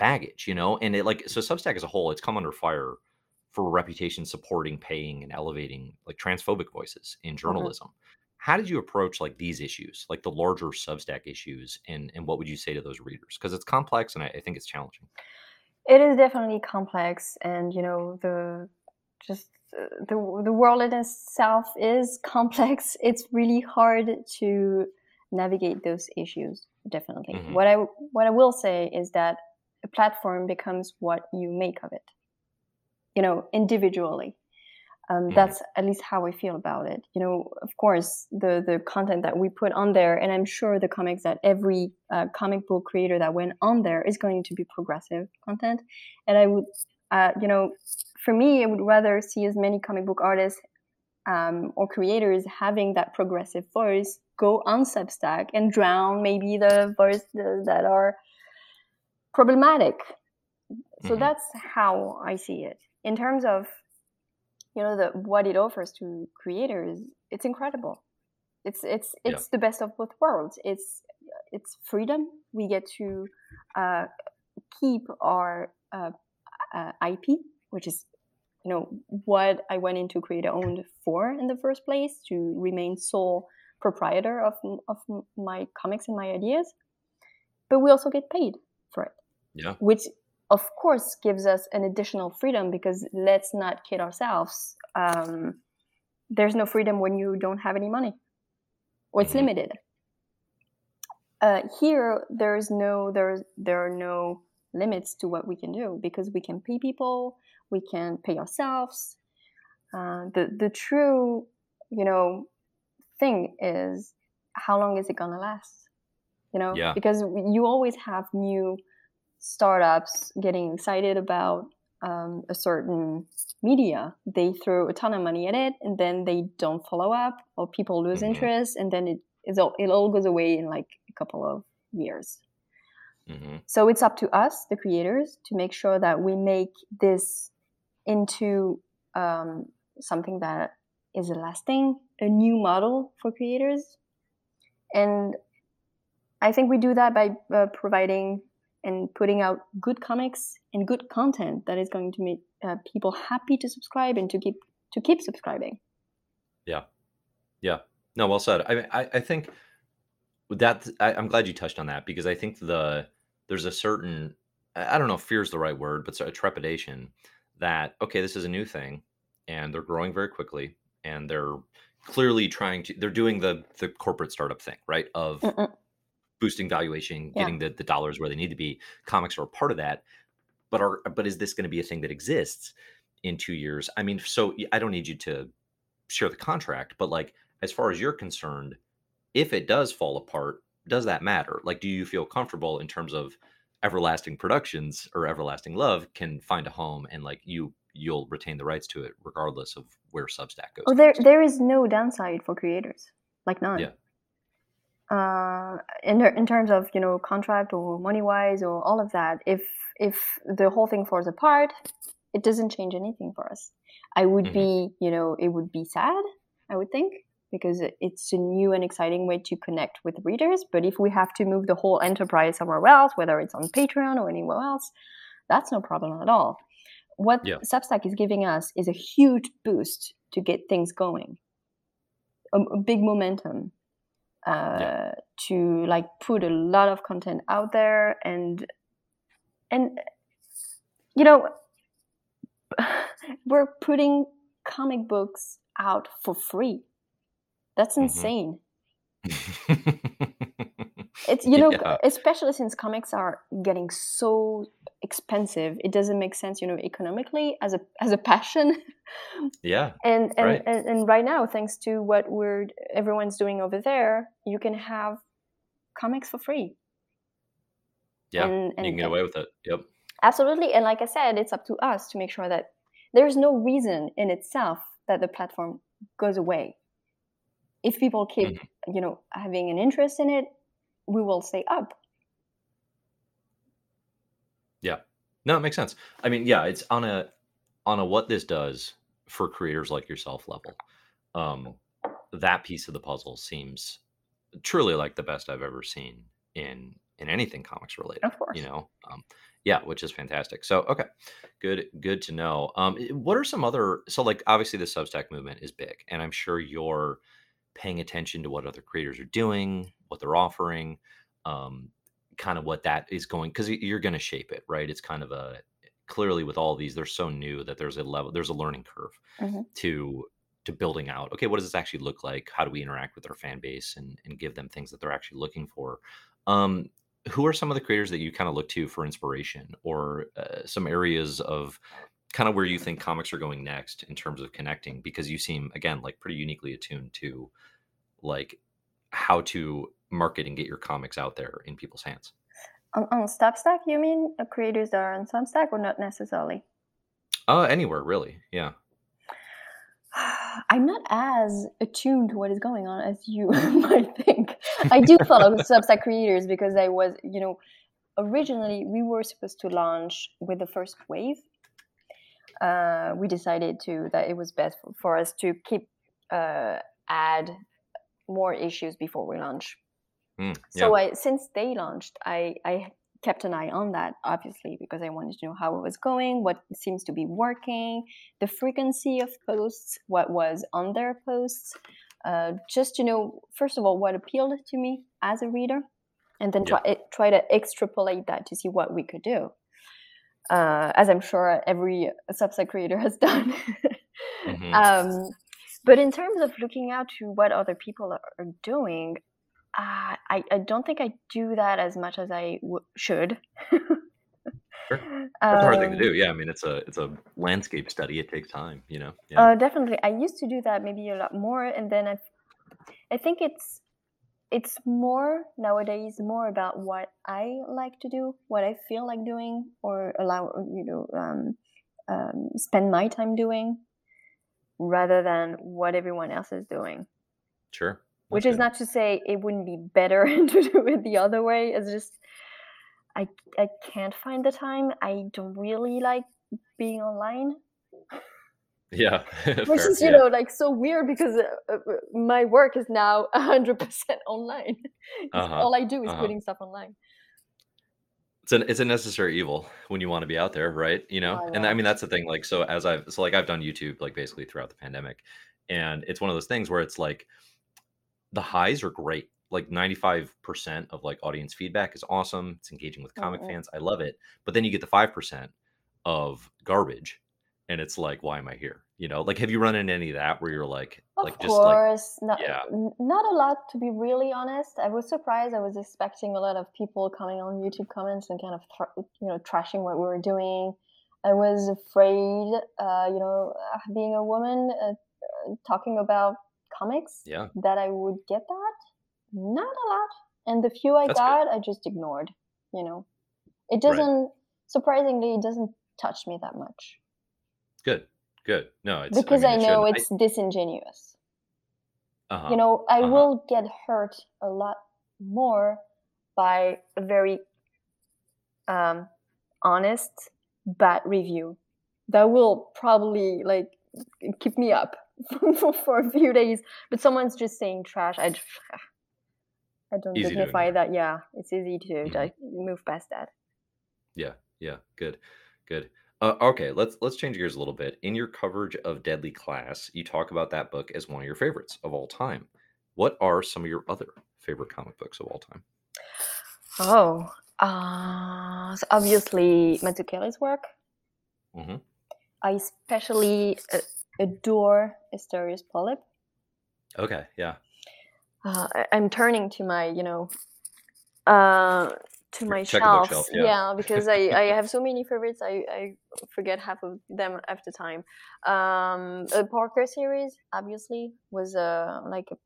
Speaker 1: baggage, you know? And it like so Substack as a whole, it's come under fire for reputation supporting, paying, and elevating like transphobic voices in mm-hmm. journalism. Mm-hmm. How did you approach like these issues, like the larger Substack issues, and and what would you say to those readers? Because it's complex and I, I think it's challenging.
Speaker 2: It is definitely complex, and you know the just the the world in itself is complex. It's really hard to navigate those issues. definitely.
Speaker 1: Mhm.
Speaker 2: What I what I will say is that a platform becomes what you make of it. You know, individually. Um,
Speaker 1: Mhm.
Speaker 2: that's at least how I feel about it. You know, of course, the the content that we put on there, and I'm sure the comics that every uh, comic book creator that went on there is going to be progressive content. And I would, uh, you know, for me, I would rather see as many comic book artists um, or creators having that progressive voice go on Substack and drown maybe the voices that are problematic. So
Speaker 1: Mhm.
Speaker 2: that's how I see it. In terms of you know the what it offers to creators, it's incredible. It's it's
Speaker 1: Yeah.
Speaker 2: it's the best of both worlds. It's it's freedom. We get to uh, keep our uh, uh, IP, which is you know what I went into creator owned for in the first place to remain sole proprietor of of my comics and my ideas. But we also get paid for it
Speaker 1: Yeah.
Speaker 2: which of course gives us an additional freedom because let's not kid ourselves um, there's no freedom when you don't have any money or it's
Speaker 1: Mhm.
Speaker 2: limited uh, here there's no there's there are no limits to what we can do because we can pay people we can pay ourselves. Uh, the the true you know thing is how long is it gonna last? You know
Speaker 1: Yeah.
Speaker 2: because you always have new startups getting excited about um, a certain media. They throw a ton of money at it and then they don't follow up or people lose
Speaker 1: Mhm.
Speaker 2: interest and then it all, it all goes away in like a couple of years.
Speaker 1: Hmm
Speaker 2: so it's up to us the creators to make sure that we make this into um, something that is lasting a new model for creators and i think we do that by uh, providing and putting out good comics and good content that is going to make uh, people happy to subscribe and to keep to keep subscribing
Speaker 1: Yeah. Yeah. No, well said. I I, I think that I, I'm glad you touched on that because I think the there's a certain I don't know if fear is the right word, but a trepidation that okay, this is a new thing and they're growing very quickly and they're clearly trying to they're doing the the corporate startup thing, right? Of
Speaker 2: Mm-mm.
Speaker 1: boosting valuation,
Speaker 2: Yeah.
Speaker 1: getting the, the dollars where they need to be. Comics are a part of that. But are but is this going to be a thing that exists in two years? I mean, so I don't need you to share the contract, but like as far as you're concerned, if it does fall apart, does that matter? Like, do you feel comfortable in terms of everlasting productions or everlasting love can find a home and like you you'll retain the rights to it regardless of where Substack goes?
Speaker 2: oh there
Speaker 1: next?
Speaker 2: there is no downside for creators like none
Speaker 1: Yeah.
Speaker 2: uh, in in terms of you know contract or money wise or all of that, if if the whole thing falls apart, it doesn't change anything for us. I would
Speaker 1: Mhm.
Speaker 2: be you know it would be sad. I would think because it's a new and exciting way to connect with readers. But if we have to move the whole enterprise somewhere else, whether it's on Patreon or anywhere else, that's no problem at all. What
Speaker 1: Yeah.
Speaker 2: Substack is giving us is a huge boost to get things going, a, a big momentum uh, to like put a lot of content out there and and you know we're putting comic books out for free that's
Speaker 1: Mhm.
Speaker 2: insane it's you know
Speaker 1: Yeah.
Speaker 2: especially since comics are getting so expensive it doesn't make sense you know economically as a as a passion
Speaker 1: yeah.
Speaker 2: and and,
Speaker 1: Right.
Speaker 2: and and right now thanks to what we're everyone's doing over there you can have comics for free
Speaker 1: Yeah.
Speaker 2: and,
Speaker 1: you can get
Speaker 2: and-
Speaker 1: away with it. Yep.
Speaker 2: absolutely and like i said it's up to us to make sure that there's no reason in itself that the platform goes away if people keep
Speaker 1: Mm-hmm.
Speaker 2: you know having an interest in it we will stay up Yeah.
Speaker 1: No, it makes sense. I mean, yeah, it's on a on a what this does for creators like yourself level. Um, that piece of the puzzle seems truly like the best I've ever seen in in anything comics related.
Speaker 2: Of course.
Speaker 1: you know, um, yeah, which is fantastic. So, okay, good, good to know. Um, what are some other? So, like, obviously, the Substack movement is big, and I'm sure you're paying attention to what other creators are doing, what they're offering, um, kind of what that is going because you're going to shape it, right? It's kind of a clearly with all these, they're so new that there's a level, there's a learning curve
Speaker 2: Mhm.
Speaker 1: to to building out. Okay, what does this actually look like? How do we interact with our fan base and and give them things that they're actually looking for? Um, who are some of the creators that you kind of look to for inspiration or uh, some areas of kind of where you think comics are going next in terms of connecting because you seem again like pretty uniquely attuned to like how to market and get your comics out there in people's hands
Speaker 2: on, on Substack, you mean uh, creators that are on Substack, or not necessarily?
Speaker 1: Uh, anywhere really. Yeah.
Speaker 2: I'm not as attuned to what is going on as you might think. I do follow Substack creators because I was, you know, originally we were supposed to launch with the first wave. Uh, we decided to that it was best for, us to keep uh, add more issues before we launch. Mm, yeah. So I, since they launched, I, I kept an eye on that, obviously, because I wanted to know how it was going, what seems to be working, the frequency of posts, what was on their posts, uh, just to know, first of all, what appealed to me as a reader, and then try, try to extrapolate that to see what we could do. Uh, as I'm sure every Substack creator has done. mm-hmm. um, but in terms of looking out to what other people are, doing, uh, I, I don't think I do that as much as I w- should.
Speaker 1: sure. That's a hard thing to do. Um yeah, I mean, it's a it's a landscape study. It takes time, you know.
Speaker 2: Yeah. Uh, definitely. I used to do that maybe a lot more, and then I, I think it's it's more nowadays more about what I like to do, what I feel like doing, or allow you know um, um, spend my time doing, rather than what everyone else is doing.
Speaker 1: Sure
Speaker 2: which is not to say it wouldn't be better to do it the other way. It's just I I can't find the time. I don't really like being online.
Speaker 1: Yeah,
Speaker 2: which is you yeah. know like so weird because uh, uh, my work is now hundred percent online. Uh-huh. All I do is uh-huh. putting stuff online.
Speaker 1: It's an it's a necessary evil when you want to be out there, right? You know, oh, and I mean that's the thing. Like so, as I've so like I've done YouTube like basically throughout the pandemic, and it's one of those things where it's like the highs are great. Like 95% of like audience feedback is awesome. It's engaging with comic mm-hmm. fans. I love it. But then you get the 5% of garbage and it's like why am I here? You know, like have you run into any of that where you're like
Speaker 2: of
Speaker 1: like
Speaker 2: just course, like not, yeah. not a lot to be really honest. I was surprised. I was expecting a lot of people coming on YouTube comments and kind of th- you know trashing what we were doing. I was afraid, uh, you know, being a woman, uh, talking about comics
Speaker 1: yeah.
Speaker 2: that I would get that. Not a lot. And the few I That's got, good. I just ignored. You know, it doesn't, right. surprisingly, it doesn't touch me that much.
Speaker 1: Good, good. No, it's
Speaker 2: because I, mean, I know it's I... disingenuous. Uh-huh. You know, I uh-huh. will get hurt a lot more by a very um, honest bad review that will probably like keep me up for a few days, but someone's just saying trash. I, I don't easy dignify that. Yeah, it's easy to mm-hmm. move past that.
Speaker 1: Yeah, yeah, good, good. Uh, okay, let's let's change gears a little bit. In your coverage of Deadly Class, you talk about that book as one of your favorites of all time. What are some of your other favorite comic books of all time?
Speaker 2: Oh, uh, so obviously Mazzucchelli's work. Mm-hmm. I especially uh, adore Asterios Polyp.
Speaker 1: Okay, yeah.
Speaker 2: Uh, I, am turning to my, you know, uh, to my shelves. Shelf, yeah. yeah. because I, I have so many favorites. I, I forget half of them after time. Um, the Parker series, obviously, was uh, like a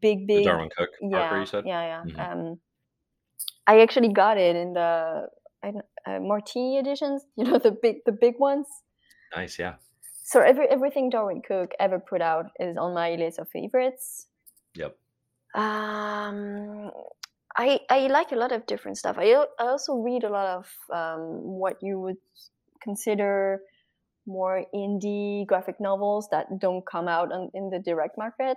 Speaker 2: big, big.
Speaker 1: The Darwyn Cooke
Speaker 2: yeah,
Speaker 1: Parker, you said?
Speaker 2: Yeah, yeah. Mm-hmm. Um, I actually got it in the uh, Martini editions. You know the big, the big ones.
Speaker 1: Nice, yeah
Speaker 2: so every everything Darwyn Cooke ever put out is on my list of favorites.
Speaker 1: Yep.
Speaker 2: Um, I I like a lot of different stuff. I I also read a lot of um, what you would consider more indie graphic novels that don't come out on, in the direct market.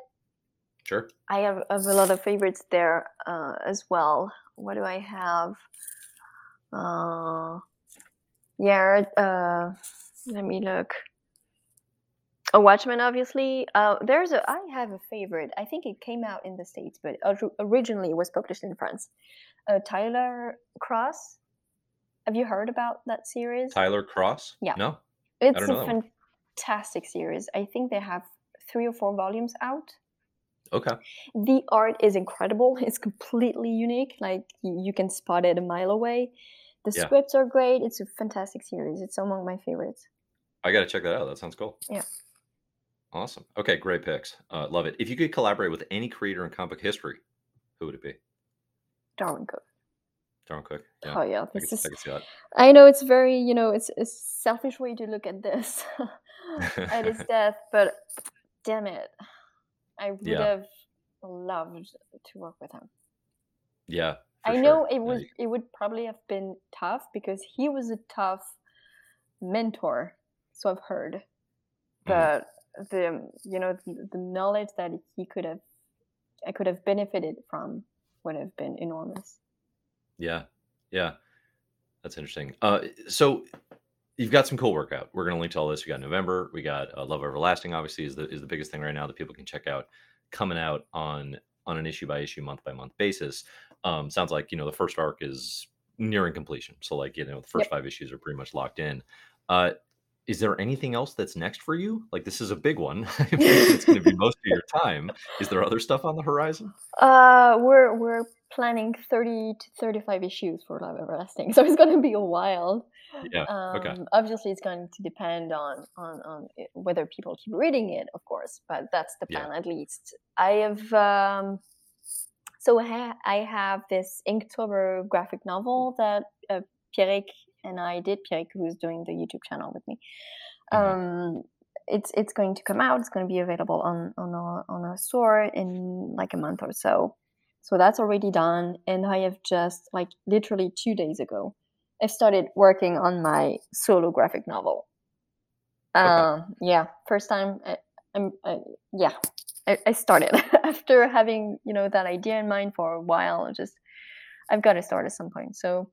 Speaker 1: Sure.
Speaker 2: I have, have a lot of favorites there uh, as well. What do I have? Uh, yeah. Uh, let me look. A Watchmen, obviously. Uh, there's a. I have a favorite. I think it came out in the states, but originally it was published in France. Uh, Tyler Cross. Have you heard about that series?
Speaker 1: Tyler Cross.
Speaker 2: Yeah.
Speaker 1: No.
Speaker 2: It's a fantastic series. I think they have three or four volumes out.
Speaker 1: Okay.
Speaker 2: The art is incredible. It's completely unique. Like you, you can spot it a mile away. The
Speaker 1: Yeah.
Speaker 2: scripts are great. It's a fantastic series. It's among my favorites.
Speaker 1: I got to check that out. That sounds cool.
Speaker 2: Yeah.
Speaker 1: Awesome. Okay, great picks. Uh, love it. If you could collaborate with any creator in comic history, who would it be?
Speaker 2: Darwyn Cooke.
Speaker 1: Darwyn Cooke. Yeah.
Speaker 2: Oh yeah,
Speaker 1: I
Speaker 2: this
Speaker 1: can,
Speaker 2: is.
Speaker 1: I.
Speaker 2: I know it's very, you know, it's a selfish way to look at this at his death, but damn it, I would
Speaker 1: Yeah.
Speaker 2: have loved to work with him.
Speaker 1: Yeah.
Speaker 2: I
Speaker 1: sure.
Speaker 2: know it was
Speaker 1: you-
Speaker 2: it would probably have been tough because he was a tough mentor, so I've heard.
Speaker 1: Mhm.
Speaker 2: But the you know the, the knowledge that he could have I could have benefited from would have been enormous.
Speaker 1: Yeah. Yeah. That's interesting. Uh, so you've got some cool workout. We're going to link to all this. We got November. We got uh, Love Everlasting. Obviously, is the is the biggest thing right now that people can check out coming out on on an issue by issue, month by month basis. Um, sounds like you know the first arc is nearing completion. So like you know the first
Speaker 2: Yep.
Speaker 1: five issues are pretty much locked in. Uh, is there anything else that's next for you? Like this is a big one. it's going to be most of your time. Is there other stuff on the horizon?
Speaker 2: Uh, we're we're planning thirty to thirty-five issues for Love Everlasting, so it's going to be a while.
Speaker 1: Yeah.
Speaker 2: Um,
Speaker 1: okay.
Speaker 2: Obviously, it's going to depend on on on it- whether people keep reading it, of course. But that's the
Speaker 1: Yeah.
Speaker 2: plan, at least. I have um, so I, ha- I have this Inktober graphic novel that uh, Pierrick and I did. Pierrick, who's doing the YouTube channel with me.
Speaker 1: Mhm.
Speaker 2: Um, it's it's going to come out. It's going to be available on on our on our store in like a month or so. So that's already done, and I have just like literally two days ago, I've started working on my solo graphic novel.
Speaker 1: Okay.
Speaker 2: Um, yeah, first time. I, I'm I, yeah, I, I started after having you know that idea in mind for a while. Just I've got to start at some point. So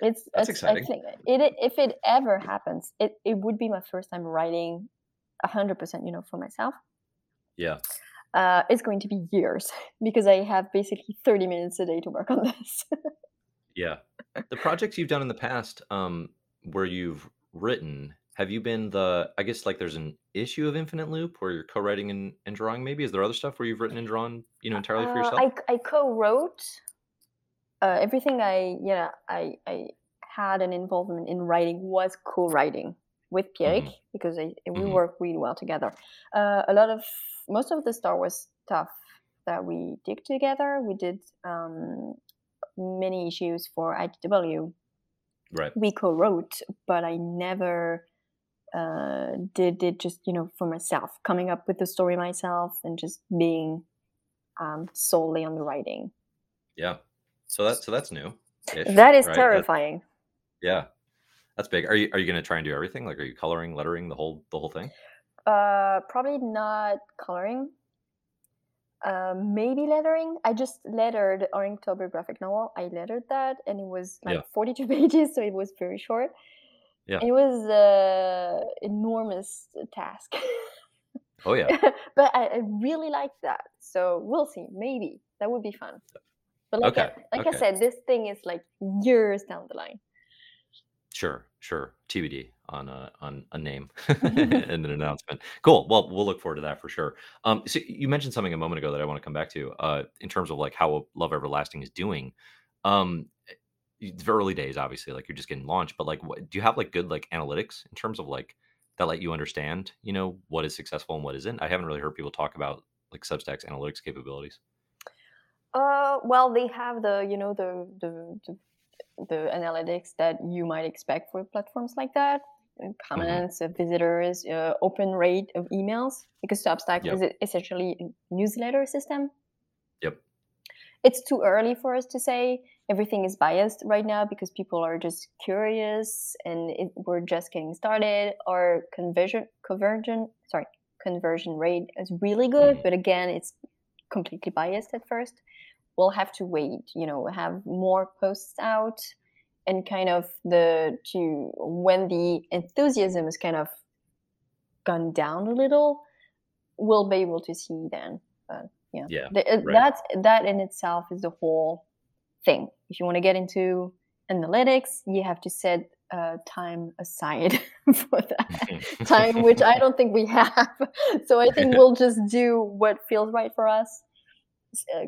Speaker 2: it's
Speaker 1: That's
Speaker 2: it's- I
Speaker 1: exciting.
Speaker 2: think it if it ever happens, it it would be my first time writing hundred percent. You know, for myself.
Speaker 1: Yeah.
Speaker 2: Uh, it's going to be years because I have basically 30 minutes a day to work on this.
Speaker 1: Yeah. The projects you've done in the past, um, where you've written, have you been the, I guess like there's an issue of Infinite Loop where you're co-writing and, and drawing maybe? Is there other stuff where you've written and drawn, you know, entirely for
Speaker 2: Uh,
Speaker 1: yourself?
Speaker 2: I, I co-wrote uh, everything I yeah I, I had an involvement in writing was co-writing with Pierrick
Speaker 1: Mhm.
Speaker 2: because I, we
Speaker 1: Mhm.
Speaker 2: work really well together. Uh, a lot of most of the Star Wars stuff that we did together, we did um, many issues for IDW.
Speaker 1: right.
Speaker 2: We co-wrote, but I never uh, did it just you know for myself, coming up with the story myself and just being um, solely on the writing.
Speaker 1: Yeah. So that, so that's new.
Speaker 2: That is
Speaker 1: right? That-
Speaker 2: terrifying.
Speaker 1: yeah. That's big. Are you, are you going to try and do everything? Like, are you coloring, lettering, the whole, the whole thing?
Speaker 2: Uh, probably not coloring. Uh, maybe lettering. I just lettered our Inktober graphic novel. I lettered that, and it was like
Speaker 1: Yeah.
Speaker 2: 42 pages, so it was very short.
Speaker 1: Yeah.
Speaker 2: It was an enormous task,
Speaker 1: Oh yeah.
Speaker 2: but I, I really liked that. So we'll see. Maybe that would be fun. But like,
Speaker 1: Okay,
Speaker 2: I, like
Speaker 1: okay.
Speaker 2: I said, this thing is like years down the line.
Speaker 1: Sure, sure. TBD on a on a name and an announcement. Cool. Well, we'll look forward to that for sure. Um, so you mentioned something a moment ago that I want to come back to. Uh, in terms of like how Love Everlasting is doing. Um, it's very early days, obviously. Like you're just getting launched, but like, what, do you have like good like analytics in terms of like that let you understand, you know, what is successful and what isn't? I haven't really heard people talk about like Substack's analytics capabilities.
Speaker 2: Uh, well, they have the you know the the the, the analytics that you might expect for platforms like that. uh, Comments, uh, visitors, uh, open rate of emails, because Substack
Speaker 1: Yep.
Speaker 2: is essentially a newsletter system.
Speaker 1: Yep.
Speaker 2: It's too early for us to say everything is biased right now because people are just curious and it, we're just getting started. Our conversion conversion sorry conversion rate is really good,
Speaker 1: Mhm.
Speaker 2: but again, it's completely biased at first. We'll have to wait you know have more posts out and kind of the to when the enthusiasm is kind of gone down a little we'll be able to see then but yeah,
Speaker 1: Yeah,
Speaker 2: The- uh,
Speaker 1: right.
Speaker 2: that's that in itself is the whole thing. If you want to get into analytics you have to set uh, time aside for that time which i don't think we have so i think we'll just do what feels right for us uh,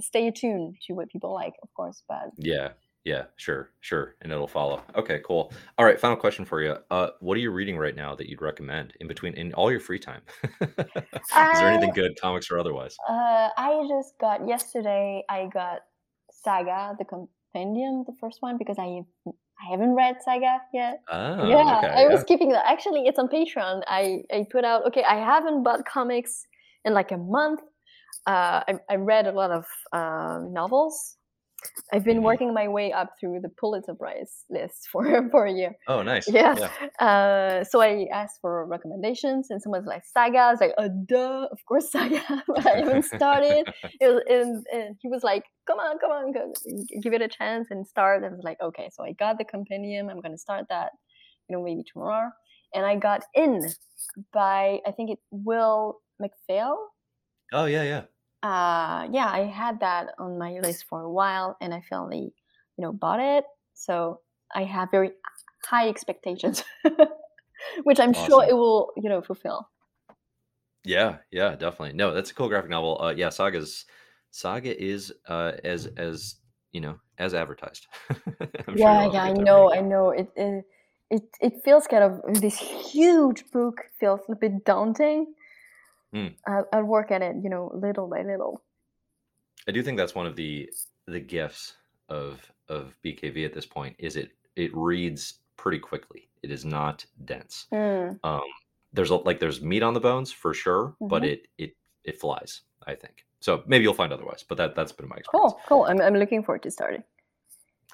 Speaker 2: stay tuned to what people like, of course. But
Speaker 1: yeah, yeah, sure, sure, and it'll follow. Okay, cool. All right, final question for you. Uh, what are you reading right now that you'd recommend in between in all your free time? Is there anything good, comics or otherwise?
Speaker 2: uh, I just got yesterday. I got Saga, the compendium, the first one, because I I haven't read Saga yet.
Speaker 1: Oh,
Speaker 2: Yeah,
Speaker 1: okay,
Speaker 2: I
Speaker 1: yeah.
Speaker 2: was keeping that. Actually, it's on Patreon. I I put out. Okay, I haven't bought comics in like a month. Uh, I I read a lot of uh, novels. I've been
Speaker 1: hmm
Speaker 2: working my way up through the Pulitzer Prize list for for a year.
Speaker 1: Oh, nice.
Speaker 2: Yeah.
Speaker 1: Yeah.
Speaker 2: Uh, so I asked for recommendations, and someone's like Saga. I was like, uh, duh, of course Saga. I haven't started. It was, and, and he was like, come on, come on, go, give it a chance and start. And I was like, okay. So I got the compendium. I'm gonna start that, you know, maybe tomorrow. And I got in by I think it Will McPhail.
Speaker 1: Oh, yeah, yeah.
Speaker 2: Uh, yeah, I had that on my list for a while, and I finally, you know, bought it. So I have very high expectations, which I'm sure it will, you know, fulfill.
Speaker 1: Yeah, yeah, definitely. No, that's a cool graphic novel. Uh, yeah, Saga's Saga is uh as as you know as advertised. I'm sure
Speaker 2: Yeah, yeah, I
Speaker 1: good time reading
Speaker 2: know, I know. It it it, it feels kind of this huge book feels a bit daunting.
Speaker 1: Mm.
Speaker 2: I'll, I'll work at it, you know, little by little.
Speaker 1: I do think that's one of the the gifts of of BKV at this point is it it reads pretty quickly. It is not dense.
Speaker 2: Mm,
Speaker 1: Um, there's a, like there's meat on the bones for sure, but
Speaker 2: hmm
Speaker 1: it it it flies. I think so. Maybe you'll find otherwise, but that that's been my experience.
Speaker 2: Cool, cool. I'm I'm looking forward to starting.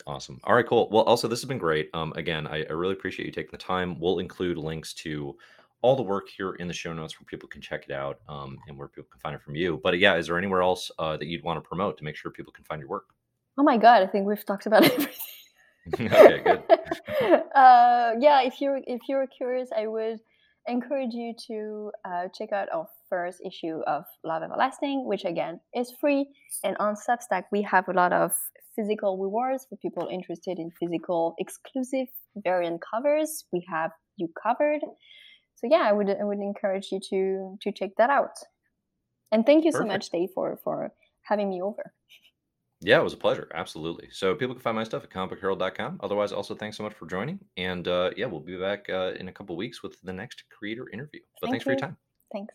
Speaker 1: Awesome. All right, cool. Well, Elsa this has been great. Um, again, I, I really appreciate you taking the time. We'll include links to all the work here in the show notes where people can check it out, um, and where people can find it from you. But yeah, is there anywhere else uh, that you'd want to promote to make sure people can find your work?
Speaker 2: Oh my god, I think we've talked about everything.
Speaker 1: okay, good.
Speaker 2: uh, yeah, if you're if you're curious, I would encourage you to uh, check out our first issue of Love Everlasting, which again is free. And on Substack, we have a lot of physical rewards for people interested in physical exclusive variant covers. We have you covered. So yeah, I would I would encourage you to to check that out. And thank you so much, Dave, for for having me over.
Speaker 1: Yeah, it was a pleasure. Absolutely. So people can find my stuff at comicbookherald.com. Otherwise, Elsa thanks so much for joining. And uh, yeah, we'll be back uh, in a couple weeks with the next creator interview. But
Speaker 2: Thank
Speaker 1: thanks for your time.
Speaker 2: Thanks.